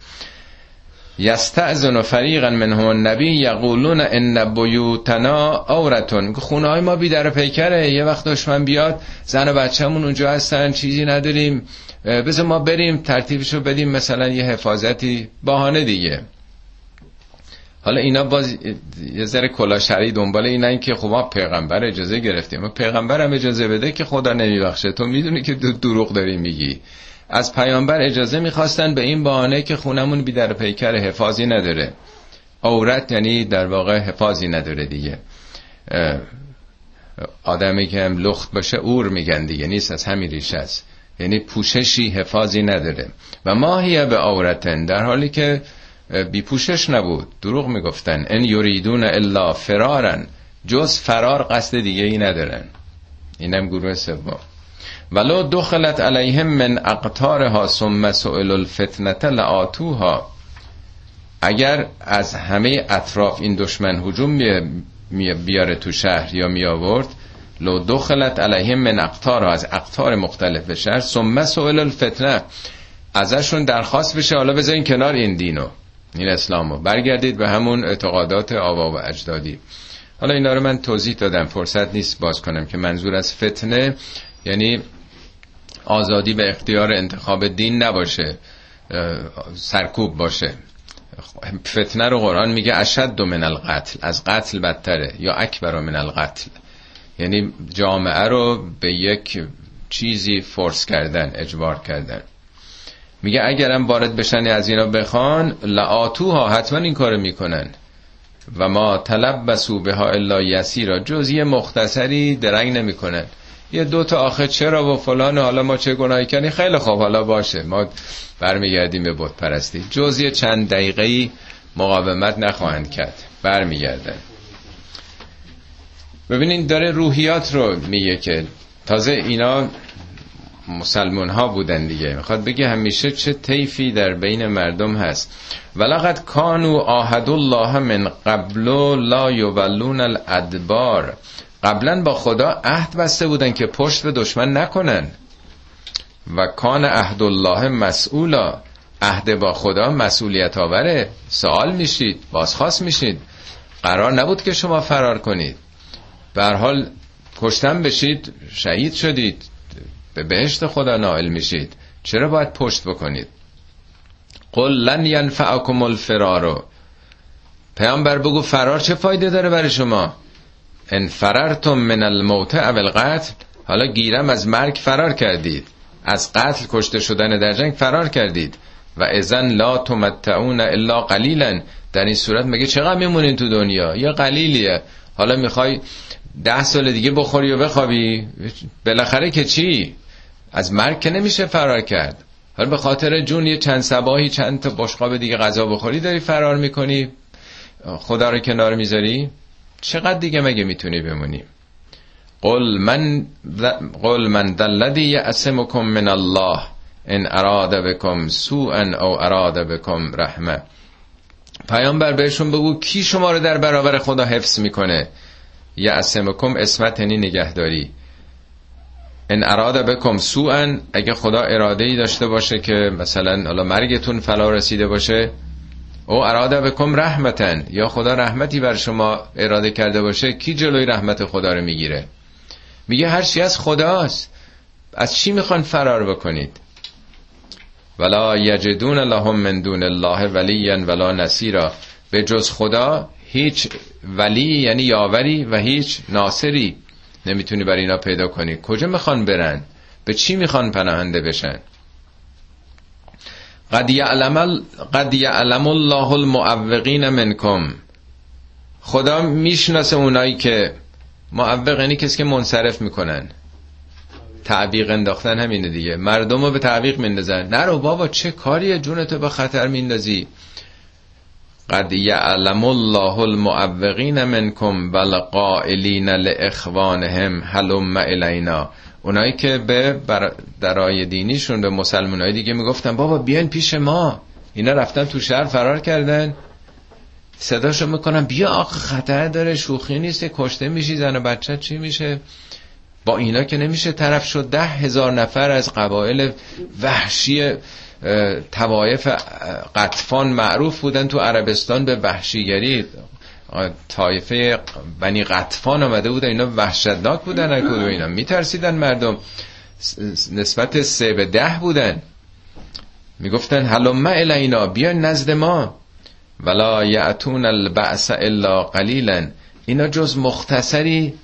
یستعزن فریقا منهم النبی یقولون ان بیوتنا عورتون. خونه های ما بی در پیکره. یه وقت دشمن بیاد زن و بچه‌مون اونجا هستن چیزی نداریم. بذار ما بریم ترتیبشو بدیم مثلا یه حفاظتی بهانه دیگه. حالا اینا باز یه ذره کلا شرعی دنبال اینن که خب ما پیغمبر اجازه گرفتیم. ما پیغمبرم اجازه بده که خدا نمیبخشه. تو می‌دونی که دروغ داری میگی. از پیامبر اجازه می‌خواستن به این بهانه که خونمون بی در پیکر حفاظی نداره. عورت یعنی در واقع حفاظی نداره دیگه. آدمی که هم لخت باشه اور میگن دیگه. نیست از همین ریشه است. یعنی پوششی حفاظی نداره. و ماهیه به عورتن. در حالی که بی پوشش نبود. دروغ می‌گفتن. ان یریدون الا فرارن. جز فرار قصد دیگه ای ندارن. اینم گروه سوم. ولو دخلت علیهم من اقطارها ثم سئل الفتنه لآتوها. اگر از همه اطراف این دشمن هجوم بیاره تو شهر یا می آورد لو دخلت علیهم من اقطارها از اقطار مختلف شهر ثم سئل الفتنه ازشون درخواست بشه حالا بذارین کنار این دینو. این اسلامو برگردید به همون اعتقادات آوا و اجدادی. حالا اینا رو من توضیح دادم. فرصت نیست باز کنم که منظور از فتنه یعنی آزادی و اختیار انتخاب دین نباشه سرکوب باشه. فتنه رو قرآن میگه اشد من القتل از قتل بدتره یا اکبر من القتل. یعنی جامعه رو به یک چیزی فرس کردن اجبار کردن. میگه اگرم وارد بشن از اینا بخوان لعاتوها حتما این کارو می‌کنن. و ما طلب بسو به ها الا یسیرا. جز یه مختصری درنگ نمی‌کنن. یه دو تا آخه چرا و فلان حالا ما چه گناهی کنی؟ خیلی خوب حالا باشه. ما برمیگردیم به بت پرستی جز چند دقیقه مقاومت نخواهند کرد. برمیگردن. ببینین داره روحیات رو میگه که تازه اینا مسلمون ها بودن دیگه. می‌خواد بگه همیشه چه طیفی در بین مردم هست. ولقد کانو آهد الله من قبل لا یولون الادبار. قبلا با خدا عهد بسته بودن که پشت به دشمن نکنن. و کان عهد الله مسئولا. عهد با خدا مسئولیت آوره. سوال میشید بازخواست میشید. قرار نبود که شما فرار کنید. به حال کشتن بشید شهید شدید. به بهشت خدا نائل میشید. چرا باید پشت بکنید؟ قل لن ینفعکم الفرارو پیامبر بگو فرار چه فایده داره برای شما؟ ان فررتم من الموت او القتل. حالا گیرم از مرگ فرار کردید. از قتل کشته شدن در جنگ فرار کردید. و ازن لا تمتعون الا قلیلا در این صورت مگه چقدر میمونین تو دنیا؟ یا قلیلیه. حالا می‌خوای ده سال دیگه بخوری و بخوابی؟ بالاخره که چی؟ از مرگ که نمیشه فرار کرد. حالا به خاطر جون یه چند سباهی چند تا بشقاب دیگه غذا بخوری داری فرار می‌کنی. خدا رو کنار می‌ذاری؟ چقدر دیگه مگه می‌تونی بمونی؟ قل من قل من دلذی یعصمکم من الله ان اراد بكم سوءا او اراد بكم رحمه. پیامبر بهشون بگو کی شما رو در برابر خدا حفظ می‌کنه؟ یعصمکم اسمت یعنی نگهداری. ان اراد بکم سوءا اگه خدا اراده ای داشته باشه که مثلا حالا مرگتون فلا رسیده باشه او اراده بکم رحمتن یا خدا رحمتی بر شما اراده کرده باشه کی جلوی رحمت خدا رو می‌گیره؟ میگه هر چی از خداست. از چی می‌خوان فرار بکنید؟ ولا یجدون لهم من دون الله ولیا ولا نصیرا. به جز خدا هیچ ولی یعنی یاوری و هیچ ناصری. نمی‌تونی بر اینا پیدا کنی. کجا می‌خوان برن؟ به چی می‌خوان پناهنده بشن؟ قد یعلم, قد یعلم الله المعوقین منکم. خدا می‌شناسه اونایی که معوق یعنی کسی که منصرف می‌کنن. تعویق انداختن همینه دیگه. مردم رو به تعویق میندازن. نرو بابا چه کاریه؟ جونتو به خطر میندازی. قد یعلم الله المعوقین منکم والقائلین لاخوانهم هلم الینا. اونایی که به درای دینیشون به مسلمانای دیگه می‌گفتن بابا بیاین پیش ما. اینا رفتن تو شهر فرار کردن. صداشو می‌کنن بیا آخه خطر داره شوخی نیست کشته میشی زن و بچه چی میشه؟ با اینا که نمیشه طرف شد ده هزار نفر از قبایل وحشی توایف قطفان معروف بودن تو عربستان به وحشیگری. طایفه بنی قطفان آمده بودن اینا وحشتناک بودن کدوم اینا. میترسیدن مردم. نسبت سه به ده بودن. می‌گفتن حلم الینا بیا نزد ما. ولا یعتون البعث الا قلیلا اینا جز مختصری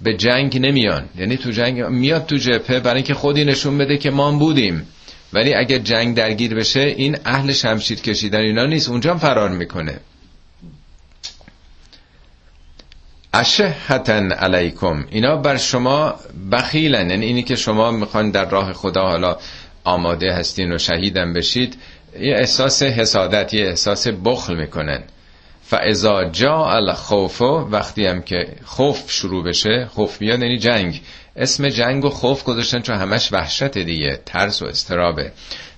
به جنگ نمیان. یعنی تو جنگ میاد تو جبهه برای اینکه خودی نشون بده که ما بودیم. ولی اگه جنگ درگیر بشه این اهل شمشیر کشیدن اینا نیست. اونجا فرار می‌کنه. اشهتن علیکم. اینا بر شما بخیلن. یعنی اینی که شما می‌خوان در راه خدا حالا آماده هستین و شهیدن بشید یه احساس حسادت یه احساس بخل می‌کنن. فاذا جا الخوف وقتی هم که خوف شروع بشه خوف بیاد یعنی جنگ. اسم جنگ و خوف گذاشتن چون همش وحشت دیگه ترس و استرابه.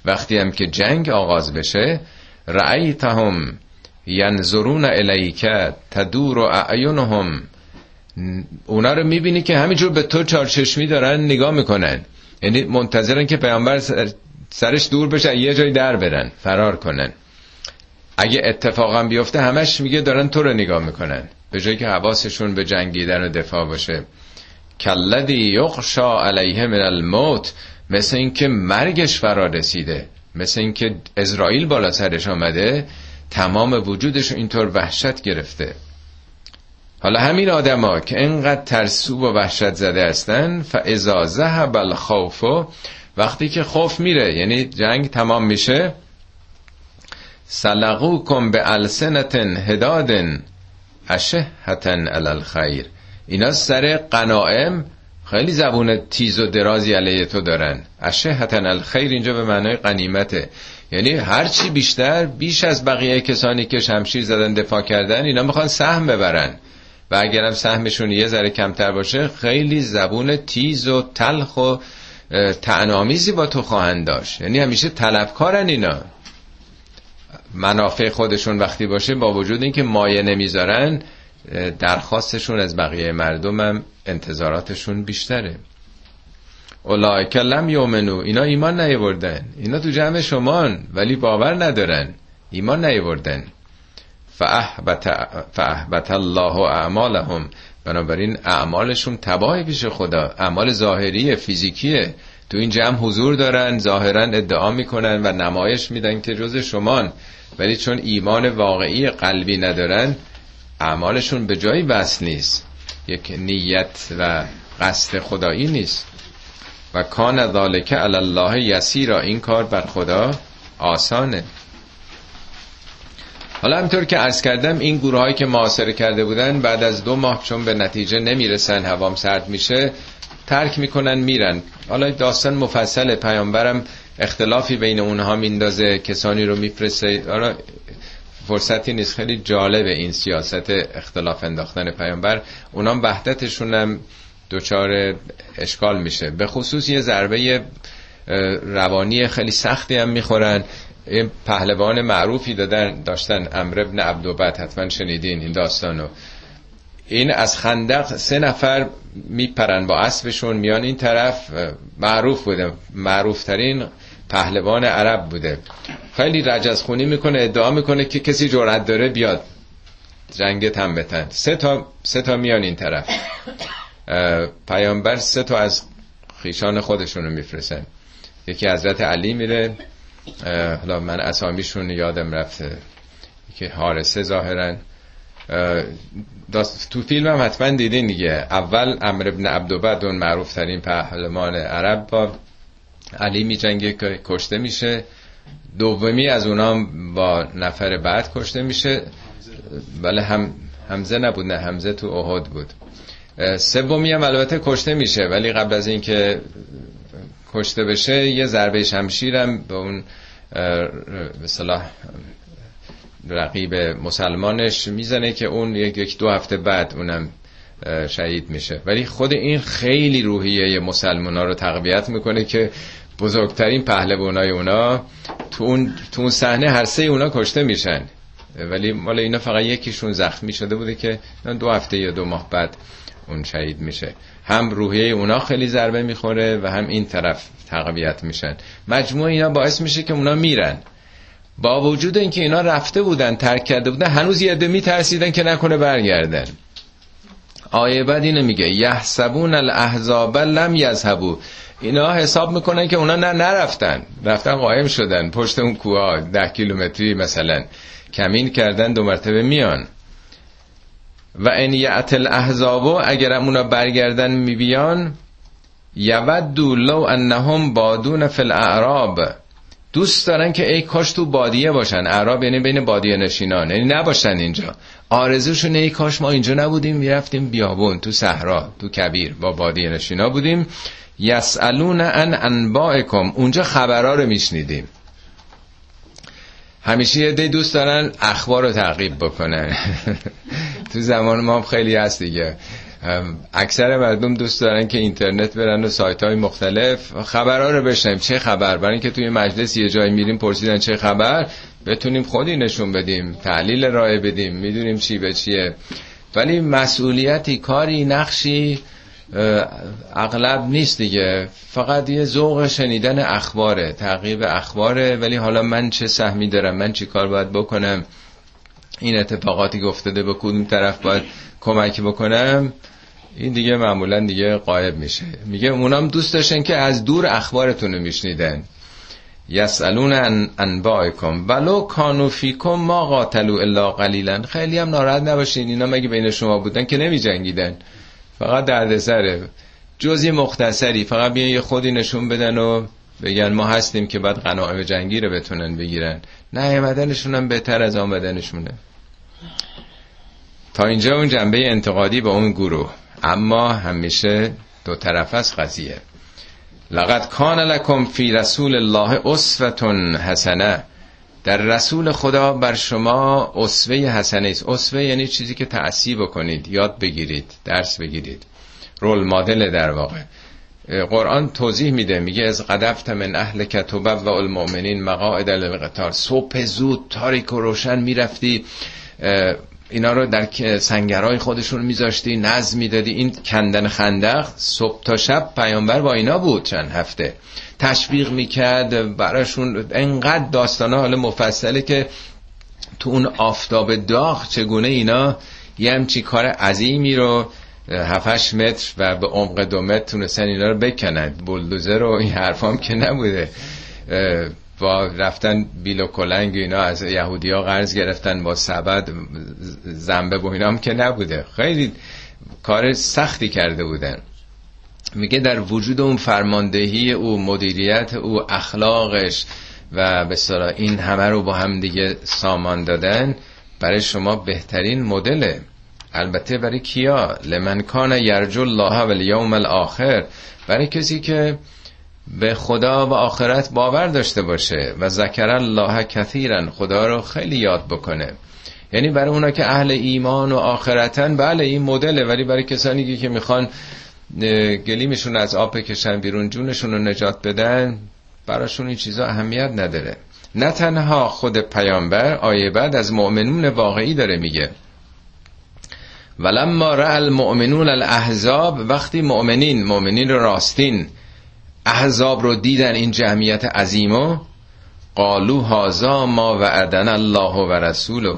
وقتی هم که جنگ آغاز بشه رأیتهم ینظرون الیک تدور اعینهم. اونا رو می‌بینی که همینجور به تو چارچشمی دارن نگاه می‌کنن. یعنی منتظرن که پیامبر سرش دور بشه یه جای در برن فرار کنن. اگه اتفاقا بیفته همش میگه دارن تو رو نگاه می‌کنن. به جایی که حواسشون به جنگیدن و دفاع باشه. کلدی یخشا علیه من الموت مثل اینکه مرگش فرا رسیده مثل اینکه اسرائیل بالا سرش آمده تمام وجودش اینطور وحشت گرفته. حالا همین آدما که انقدر ترسو و وحشت زده هستن فاذا ذهب الخوف وقتی که خوف میره یعنی جنگ تمام میشه کن به السنتن هدادن اشهتن علی الخیر. اینا سر قنائم خیلی زبون تیز و درازی علیه تو دارن. اشهتن الخیر اینجا به معنای قنیمته یعنی هرچی بیشتر بیش از بقیه کسانی که شمشیر زدن دفاع کردن اینا می‌خوان سهم ببرن. و اگرم سهمشون یه ذره کمتر باشه خیلی زبون تیز و تلخ و تعنامیزی با تو خواهند داشت. یعنی همیشه طلبکارن اینا. منافع خودشون وقتی باشه با وجود اینکه مایه نمی‌ذارن درخواستشون از بقیه مردم هم انتظاراتشون بیشتره. اولایک لم یومنو اینا ایمان نیوردن اینا تو جمع شمان ولی باور ندارن. ایمان نیوردن فاحبت الله اعمالهم. بنابراین اعمالشون تباه پیش خدا. اعمال ظاهری فیزیکیه. تو این جمع حضور دارن ظاهرا ادعا می‌کنن و نمایش میدن که جز شمان ولی چون ایمان واقعی قلبی ندارن اعمالشون به جایی بس نیست. یک نیت و قصد خدایی نیست. و کان ذالک علی الله یسیرا این کار بر خدا آسانه. حالا همطور که عرض کردم این گروه هایی که معاصره کرده بودن بعد از دو ماه چون به نتیجه نمی‌رسن هوام سرد میشه ترک می‌کنن میرن. حالا داستان مفصل پیامبرم اختلافی بین اونها میندازه کسانی رو میفرسته. فرصتی نیست. خیلی جالب این سیاست اختلاف انداختن پیامبر. اونام وحدتشون هم دچار اشکال میشه. به خصوص یه ضربه روانی خیلی سختی هم می‌خورن. این پهلوان معروفی دادن داشتن امر ابن عبدوبت حتما شنیدین این داستانو. این از خندق سه نفر میپرن با اسبشون میان این طرف معروف بوده معروفترین پهلوان عرب بوده. خیلی رجز خونی می‌کنه ادعا می‌کنه که کسی جرأت داره بیاد. جنگ تن بتن سه تا, سه تا میان این طرف. پیامبر سه تا از خیشان خودشونو میفرسن یکی حضرت علی میره. حالا من اسامیشون یادم رفته. که حارسه ظاهرا. تو فیلم هم حتما دیدین دیگه. اول امر ابن عبدوبد اون معروف ترین پهلمان عرب با علی می جنگه که کشته میشه. دومی از اونا با نفر بعد کشته میشه. بله هم همزه نبود نه همزه تو احد بود. سومی هم البته کشته میشه ولی قبل از اینکه کشته بشه یه ضربه شمشیرم به اون به رقیب مسلمانش می‌زنه که اون یک دو هفته بعد اونم شهید میشه. ولی خود این خیلی روحیه مسلمان ها رو تقویت می‌کنه که بزرگترین پهلوانای اونا تو اون, تو صحنه هر سه اونا کشته میشن. ولی مال اینا فقط یکیشون زخمی شده بوده که دو هفته یا دو ماه بعد اون شهید میشه. هم روحیه اونا خیلی ضربه می‌خوره و هم این طرف تقویت میشن. مجموع اینا باعث میشه که اونا میرن. با وجود اینکه اینا رفته بودن ترک کرده بودن هنوز یه عده میترسیدن که نکنه برگردن. آیه بعد اینو میگه یحسبون الاحزاب لم یذهبوا. اینا حساب می‌کنن که اونا نه نرفتن. رفتن قایم شدن. پشت اون کوه ده کیلومتری مثلا. کمین کردن دو مرتبه میان. و ان یعت الاحزاب اگر اونا برگردن میبیان یودو لو انهم بادون فی الاعراب. دوست دارن که ای کاش تو بادیه باشن. اعراب یعنی بین بادیه نشینان. یعنی نباشن اینجا. آرزوشون ای کاش ما اینجا نبودیم می‌رفتیم بیابون تو صحرا تو کبیر با بادیه نشینا بودیم. یسالون ان انبائکم. اونجا خبرها رو میشنیدیم. همیشه یه دی دوست دارن اخبار رو تعقیب بکنن. تو زمان ما خیلی هست دیگه. اکثر مردم دوست دارن که اینترنت برن و سایت های مختلف خبرها رو بشنیم چه خبر؟ برای اینکه توی مجلس یه جایی میریم پرسیدن چه خبر بتونیم خودی نشون بدیم تحلیل رای بدیم می‌دونیم چی به چیه. ولی مسئولیتی کاری نقشی اغلب نیست دیگه. فقط یه ذوق شنیدن اخباره تعقیب اخباره. ولی حالا من چه سهمی دارم؟ من چی کار باید بکنم؟ این اتفاقاتی گفتده به کدوم طرف باید کمک بکنم؟ این دیگه معمولا دیگه قایب میشه. میگه اونام دوست داشتن که از دور اخبارتون رو میشنیدن. یسالون ان انبائکم. ولو کانو فیکم ما قاتلوا الا قلیلا. خیلی هم ناراحت نباشین. اینا مگه بین شما بودن که نمی جنگیدن فقط دردسره. جزی مختصری. فقط بیان یه خودی نشون بدن و بگن ما هستیم که بعد غنایم جنگی رو بتونن بگیرن. نه بدنشون هم بهتر از آمدنشونه. تا اینجا اون جنبه انتقادی با اون گروه. اما همیشه دو طرف از قضیه. لقد کان لکم فی رسول الله اسوتون حسنه. در رسول خدا بر شما اسوه حسنه است. اسوه یعنی چیزی که تأثیر بکنید یاد بگیرید درس بگیرید. رول مدل در واقع. قرآن توضیح میده میگه از قدفت من اهل کتوبه و المؤمنین مقاعد للقتال. صبح زود تاریک و روشن می‌رفتی اینا رو در سنگرهای خودشون میذاشتی نظم می‌دادی. این کندن خندق صبح تا شب پیامبر با اینا بود چند هفته. تشویق می‌کرد براشون انقدر داستانه حالا مفصله که تو اون آفتاب داغ چگونه اینا یه همچی کار عظیمی رو هفتش متر و به عمق دو متر تونستن اینا رو بکنن. بلدوزر و این حرفام که نبوده. با رفتن بیل و کلنگ اینا از یهودی ها قرض گرفتن با سبد زنبه و اینا که نبوده. خیلی کار سختی کرده بودن. میگه در وجود اون فرماندهی او مدیریت او اخلاقش و به این همه رو با هم دیگه سامان دادن برای شما بهترین مدله. البته برای کیا؟ لمن کان یرجو الله و الاخر. برای کسی که به خدا و آخرت باور داشته باشه و ذکر الله کثیرا خدا رو خیلی یاد بکنه. یعنی برای اونا که اهل ایمان و آخرتن بله این مدله ولی برای کسانی که می‌خوان گلیمشون از آب بکشن بیرون جونشون رو نجات بدن براشون این چیزا اهمیت نداره. نه تنها خود پیامبر آیه بعد از مؤمنون واقعی داره میگه. ولما را المؤمنون الاحزاب وقتی مؤمنین مؤمنین راستین احزاب رو دیدن این جمعیت عظیمو؟ قالو هازا ما وعدن الله و رسوله.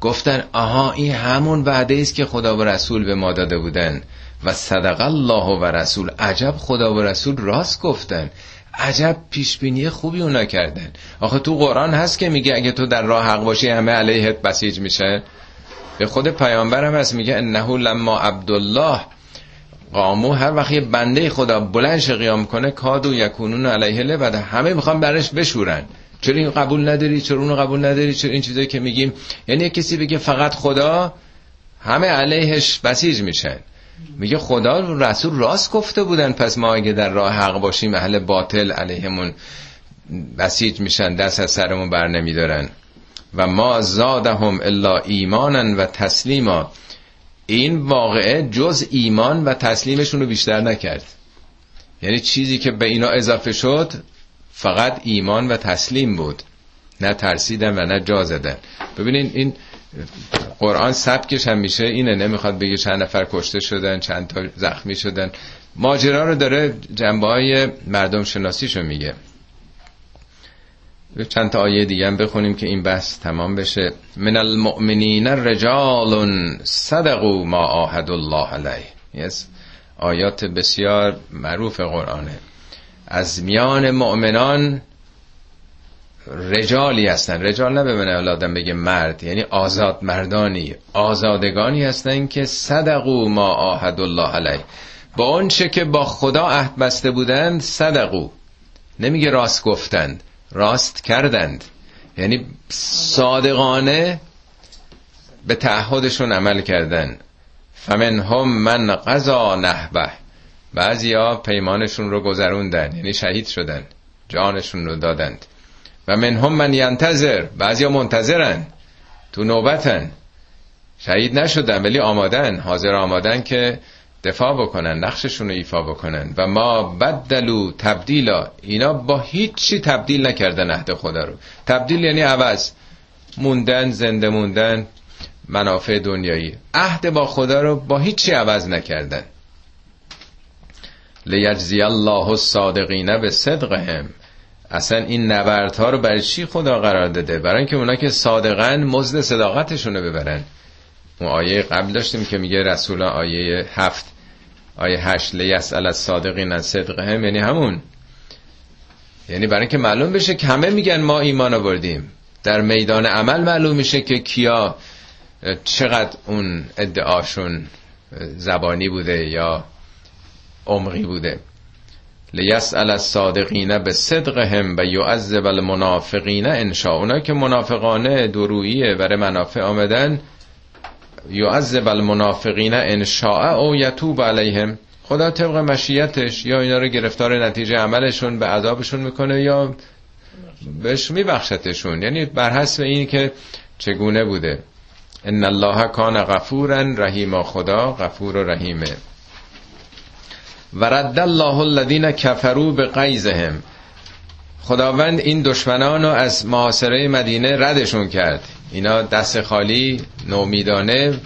گفتن آها این همون وعده است که خدا و رسول به ما داده بودن. و صدق الله و رسول. عجب خدا و رسول راست گفتن. عجب پیشبینی خوبی اونا کردن. آخه تو قرآن هست که میگه اگه تو در راه حق باشی همه علیهت بسیج میشه به خود پیامبرم هست میگه انه لما عبدالله قامو هر وقت یه بنده خدا بلنش قیام کنه کادو یکونون علیه لبد همه می‌خوان برش بشورن. چرا این قبول نداری؟ چرا اونو قبول نداری؟ چرا این چیزایی که میگیم؟ یعنی کسی بگه فقط خدا همه علیهش بسیج میشن. میگه خدا و رسول راست گفته بودن پس ما اگه در راه حق باشیم اهل باطل علیهمون بسیج میشن دست از سرمون بر نمیدارن. و ما زادهم الا ایمانا و تسلیما. این واقعه جز ایمان و تسلیمشون رو بیشتر نکرد. یعنی چیزی که به اینا اضافه شد فقط ایمان و تسلیم بود. نه ترسیدن و نه جا زدن. ببینین این قرآن سبکش هم میشه. اینه نمی‌خواد بگه چند نفر کشته شدن چند تا زخمی شدن. ماجرا رو داره جنبه های مردم شناسیشو میگه. چند تا آیه دیگه هم بخونیم که این بحث تمام بشه. من المؤمنین رجال صدقوا ما آهد الله علیه. Yes. آیات بسیار معروف قرآنه. از میان مؤمنان رجالی هستن. رجال نه ببینه آدم بگه مرد یعنی آزاد مردانی آزادگانی هستن که صدقو ما آهد الله علیه. با آنچه که با خدا عهد بسته بودند صدقو نمیگه راست گفتند. راست کردند. یعنی صادقانه به تعهدشون عمل کردن. فمن هم من قضا نحبه بعضی ها پیمانشون رو گذروندن یعنی شهید شدن جانشون رو دادند. و من هم من ینتظر بعضی ها منتظرن تو نوبتن. شهید نشدن ولی آمادن حاضر آمادن که دفاع بکنن نقششون رو ایفا بکنن. و ما بدلو تبدیلا اینا با هیچی تبدیل نکردن عهد خدا رو. تبدیل یعنی عوض. موندن زنده موندن منافع دنیایی. عهد با خدا رو با هیچی عوض نکردن. لیجزی الله الصادقین به صدقهم اصلا این نبردها رو برای چی خدا قرار داده؟ برای اینکه اونا که صادقن مزد صداقتشون رو ببرن. اون آیه قبل داشتیم که میگه رسول آیه هفت آیه هشت لیسال از صادقین از صدقهم یعنی همون. یعنی برای اینکه معلوم بشه که همه میگن ما ایمان آوردیم. در میدان عمل معلوم میشه که کیا چقدر اون ادعاشون زبانی بوده یا عمقی بوده. لیسأل الصادقین به صدقهم و یعذب المنافقین انشاء. اونا که منافقانه درویه برای منافع آمدن یعذب المنافقین انشاء او یتوب علیهم. خدا طبق مشیتش یا اینا رو گرفتار نتیجه عملشون به عذابشون می‌کنه یا بهش میبخشتشون. یعنی بر حسب این که چگونه بوده. ان الله کان غفورا رحیم. خدا غفور و رحیمه. و رد الله الذین کفروا به خداوند این دشمنان رو از معاصره مدینه ردشون کرد. اینا دست خالی نومیدانه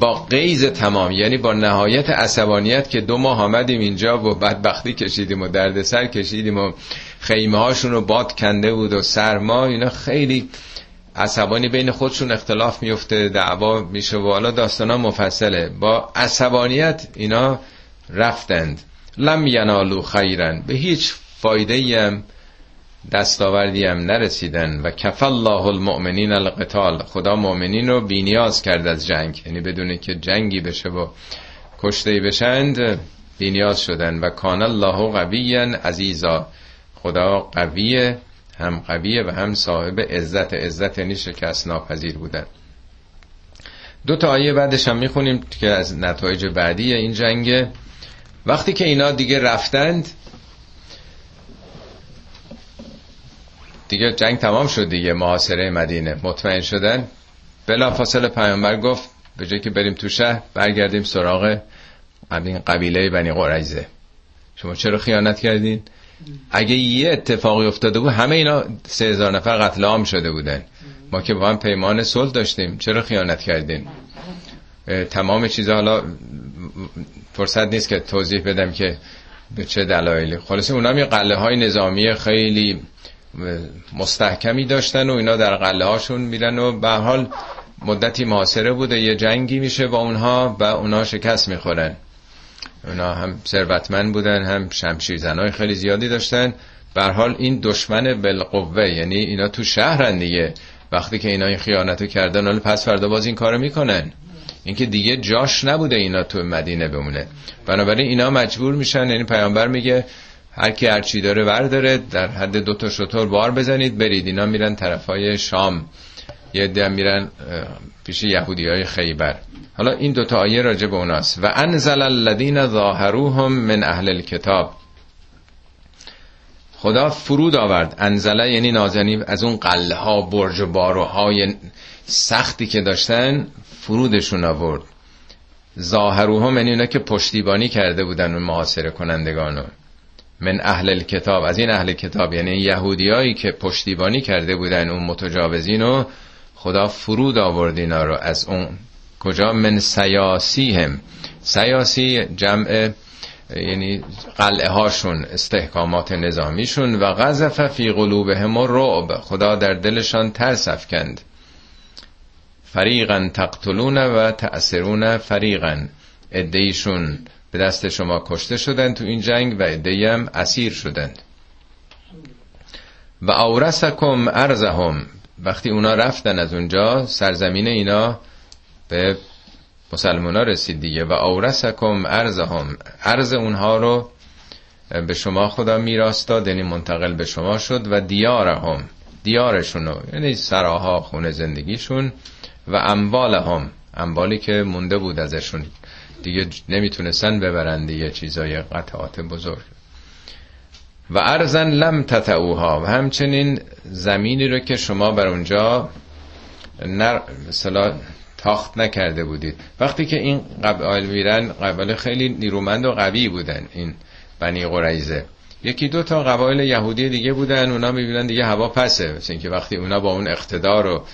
با قیز تمام یعنی با نهایت عصبانیت که دو ماه آمدیم اینجا و بدبختی کشیدیم و دردسر کشیدیم و خیمه هاشون رو باد کنده بود و سرما اینا خیلی عصبانی بین خودشون اختلاف میفته دعوا میشه و حالا داستان مفصله. با عصبانیت اینا رفتند. لم ینالو خیرن به هیچ فایده هم دستاوردی هم نرسیدن و کف الله المؤمنین القتال. خدا مؤمنین رو بینیاز کرد از جنگ. یعنی بدونه که جنگی بشه و کشته بشند بینیاز شدن. و کان الله قویا عزیزا. خدا قویه هم قویه و هم صاحب عزت. عزت یعنی شکست ناپذیر بودن. دو تا آیه بعدش هم می‌خونیم که از نتایج بعدی این جنگ وقتی که اینا دیگه رفتند دیگه جنگ تمام شد دیگه محاصره مدینه. مطمئن شدن؟ بلا فاصله پیامبر گفت به جای که بریم تو شهر برگردیم سراغ این قبیله بنی قریزه شما چرا خیانت کردین؟ اگه یه اتفاقی افتاده بود همه اینا سه هزار نفر قتل عام شده بودن. ما که با هم پیمان صلح داشتیم چرا خیانت کردین؟ تمام چیزا حالا فرصت نیست که توضیح بدم که به چه دلایلی. خلاصه اونا یه قله های نظامی خیلی مستحکمی داشتن و اینا در قله هاشون میرن و به حال مدتی محاصره بوده یه جنگی میشه با اونها و اونها شکست می‌خورن. اونا هم ثروتمند بودن هم شمشیر زنای خیلی زیادی داشتن. به حال این دشمن بالقوه یعنی اینا تو شهرن دیگه. وقتی که اینا این خیانتو کردن حالا پس فردا باز این کارو می‌کنن. اینکه دیگه جاش نبوده اینا تو مدینه بمونه. بنابراین اینا مجبور میشن یعنی پیامبر میگه هر کی هر چی داره ورداره در حد دو تا شطور بار بزنید برید. اینا میرن طرفای شام. یه عده میرن پیش یهودی های خیبر. حالا این دوتا آیه راجع به اوناست. و انزل الذین ظاهروهم من اهل الكتاب خدا فرود آورد. انزله یعنی نازنی از اون قله ها برج و باروهای سختی که داشتن فرودشون آورد. ظاهروهم یعنی اونا که پشتیبانی کرده بودن اون محاصره کنندگانو. من اهل کتاب از این اهل کتاب یعنی یهودیایی که پشتیبانی کرده بودن اون متجاوزین و خدا فرود آورد اینا رو از اون. کجا؟ من سیاسی هم سیاسی جمع یعنی قلعه هاشون استحکامات نظامیشون و غذف فی قلوبهم رعب خدا در دلشان ترس افکند. فریقا تقتلون و تأثرون فریقا. ادهیشون به دست شما کشته شدن تو این جنگ و هم اسیر شدند. و اورسکم ارزهم وقتی اونا رفتن از اونجا سرزمین اینا به مسلمان ها رسید دیگه. و اورسکم ارزهم ارز اونها رو به شما خدا میراست داد یعنی منتقل به شما شد و دیارهم. دیارشونو یعنی سراها خونه زندگیشون و اموالهم. اموالی که مونده بود ازشون. دیگه نمی‌تونستن ببرن دیگه چیزای قطعات بزرگ. و ارزن لم تتعوها و همچنین زمینی رو که شما بر اونجا نر مثلا تاخت نکرده بودید. وقتی که این قبایل میرن قبایل خیلی نیرومند و قوی بودن این بنی قریزه یکی دو تا قبایل یهودی دیگه بودن اونا می‌بینن دیگه هوا پسه مثل اینکه وقتی اونا با اون اقتدار و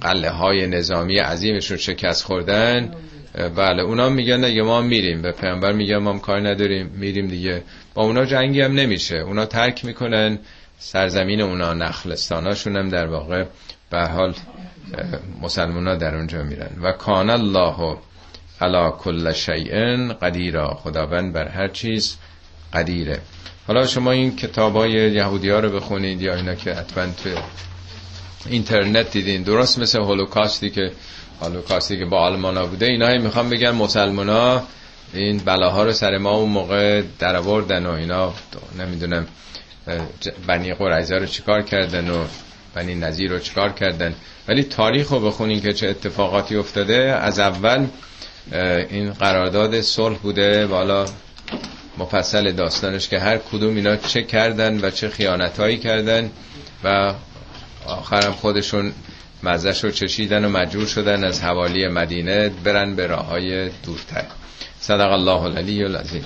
قله های نظامی عظیمشون شکست خوردن بله. اونا میگن دیگه ما میریم. به پیامبر میگن ما کار نداریم میریم دیگه. با اونا جنگی هم نمیشه. اونا ترک می‌کنن. سرزمین اونا نخلستاناشون هم در واقع به حال مسلمان ها در اونجا میرن. و کان الله علا کل شیء قدیرا. خداوند بر هر چیز قدیره. حالا شما این کتاب های یهودی ها رو بخونید یا اینا که حتما تو اینترنت دیدین. درست مثل هولوکاستی که هولوکاستی که با آلمان بوده اینا می‌خوام بگن مسلمان ها این بلاها رو سر ما اون موقع در آوردن و اینا. نمی‌دونم بنی قریزه رو چیکار کردن و بنی نظیر رو چیکار کردن. ولی تاریخ رو بخونین که چه اتفاقاتی افتاده. از اول این قرارداد صلح بوده والا مفصل داستانش که هر کدوم اینا چه کردن و چه خیانتهایی کردن و آخرم خودشون مزش رو چشیدن و مجبور شدن از حوالی مدینه برن به راه های دورتر. صدق الله العلی العظیم.